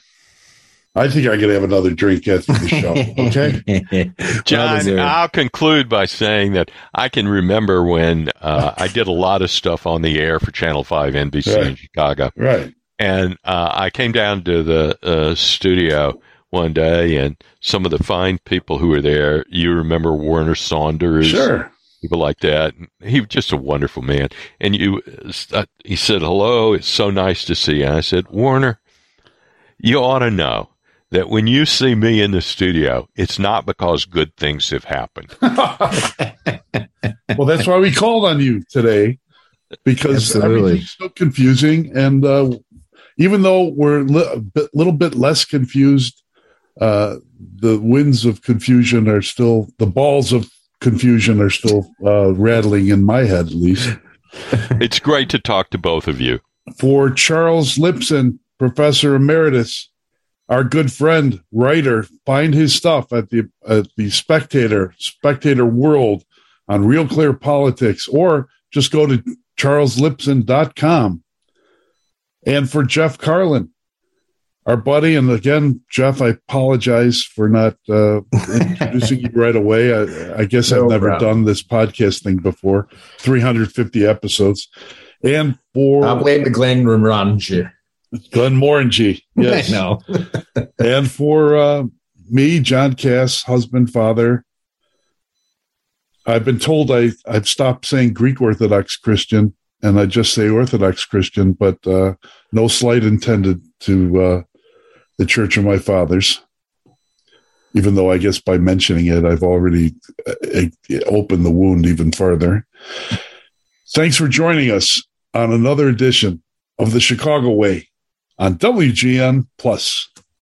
I think I could have another drink after the show. Okay.
John, I'll conclude by saying that I can remember when uh, I did a lot of stuff on the air for Channel 5 NBC in Chicago.
Right.
And uh, I came down to the uh, studio one day, and some of the fine people who were there, you remember Warner Saunders?
Sure.
People like that. He was just a wonderful man. And you, uh, he said, hello, it's so nice to see you. And I said, Warner, you ought to know that when you see me in the studio, it's not because good things have happened.
well, that's why we called on you today because everything's so confusing. And uh, even though we're a li- little bit less confused, uh, the winds of confusion are still, the balls of confusion are still uh, rattling in my head, at least.
it's great to talk to both of you.
For Charles Lipson, Professor Emeritus, our good friend, writer, find his stuff at the at the Spectator, Spectator World on Real Clear Politics, or just go to charleslipson.com. And for Jeff Carlin, our buddy, and again, Jeff, I apologize for not uh, introducing you right away. I, I guess
No
I've never
problem.
done this podcast thing before. 350 episodes. And for
I blame the Glenn Ramranji.
Glenmorangie. Yes.
I know.
and for uh, me, John Kass, husband, father, I've been told I, I've stopped saying Greek Orthodox Christian and I just say Orthodox Christian, but uh, no slight intended to uh, the Church of my fathers. Even though I guess by mentioning it, I've already uh, uh, opened the wound even further. Thanks for joining us on another edition of the Chicago Way on WGN Plus.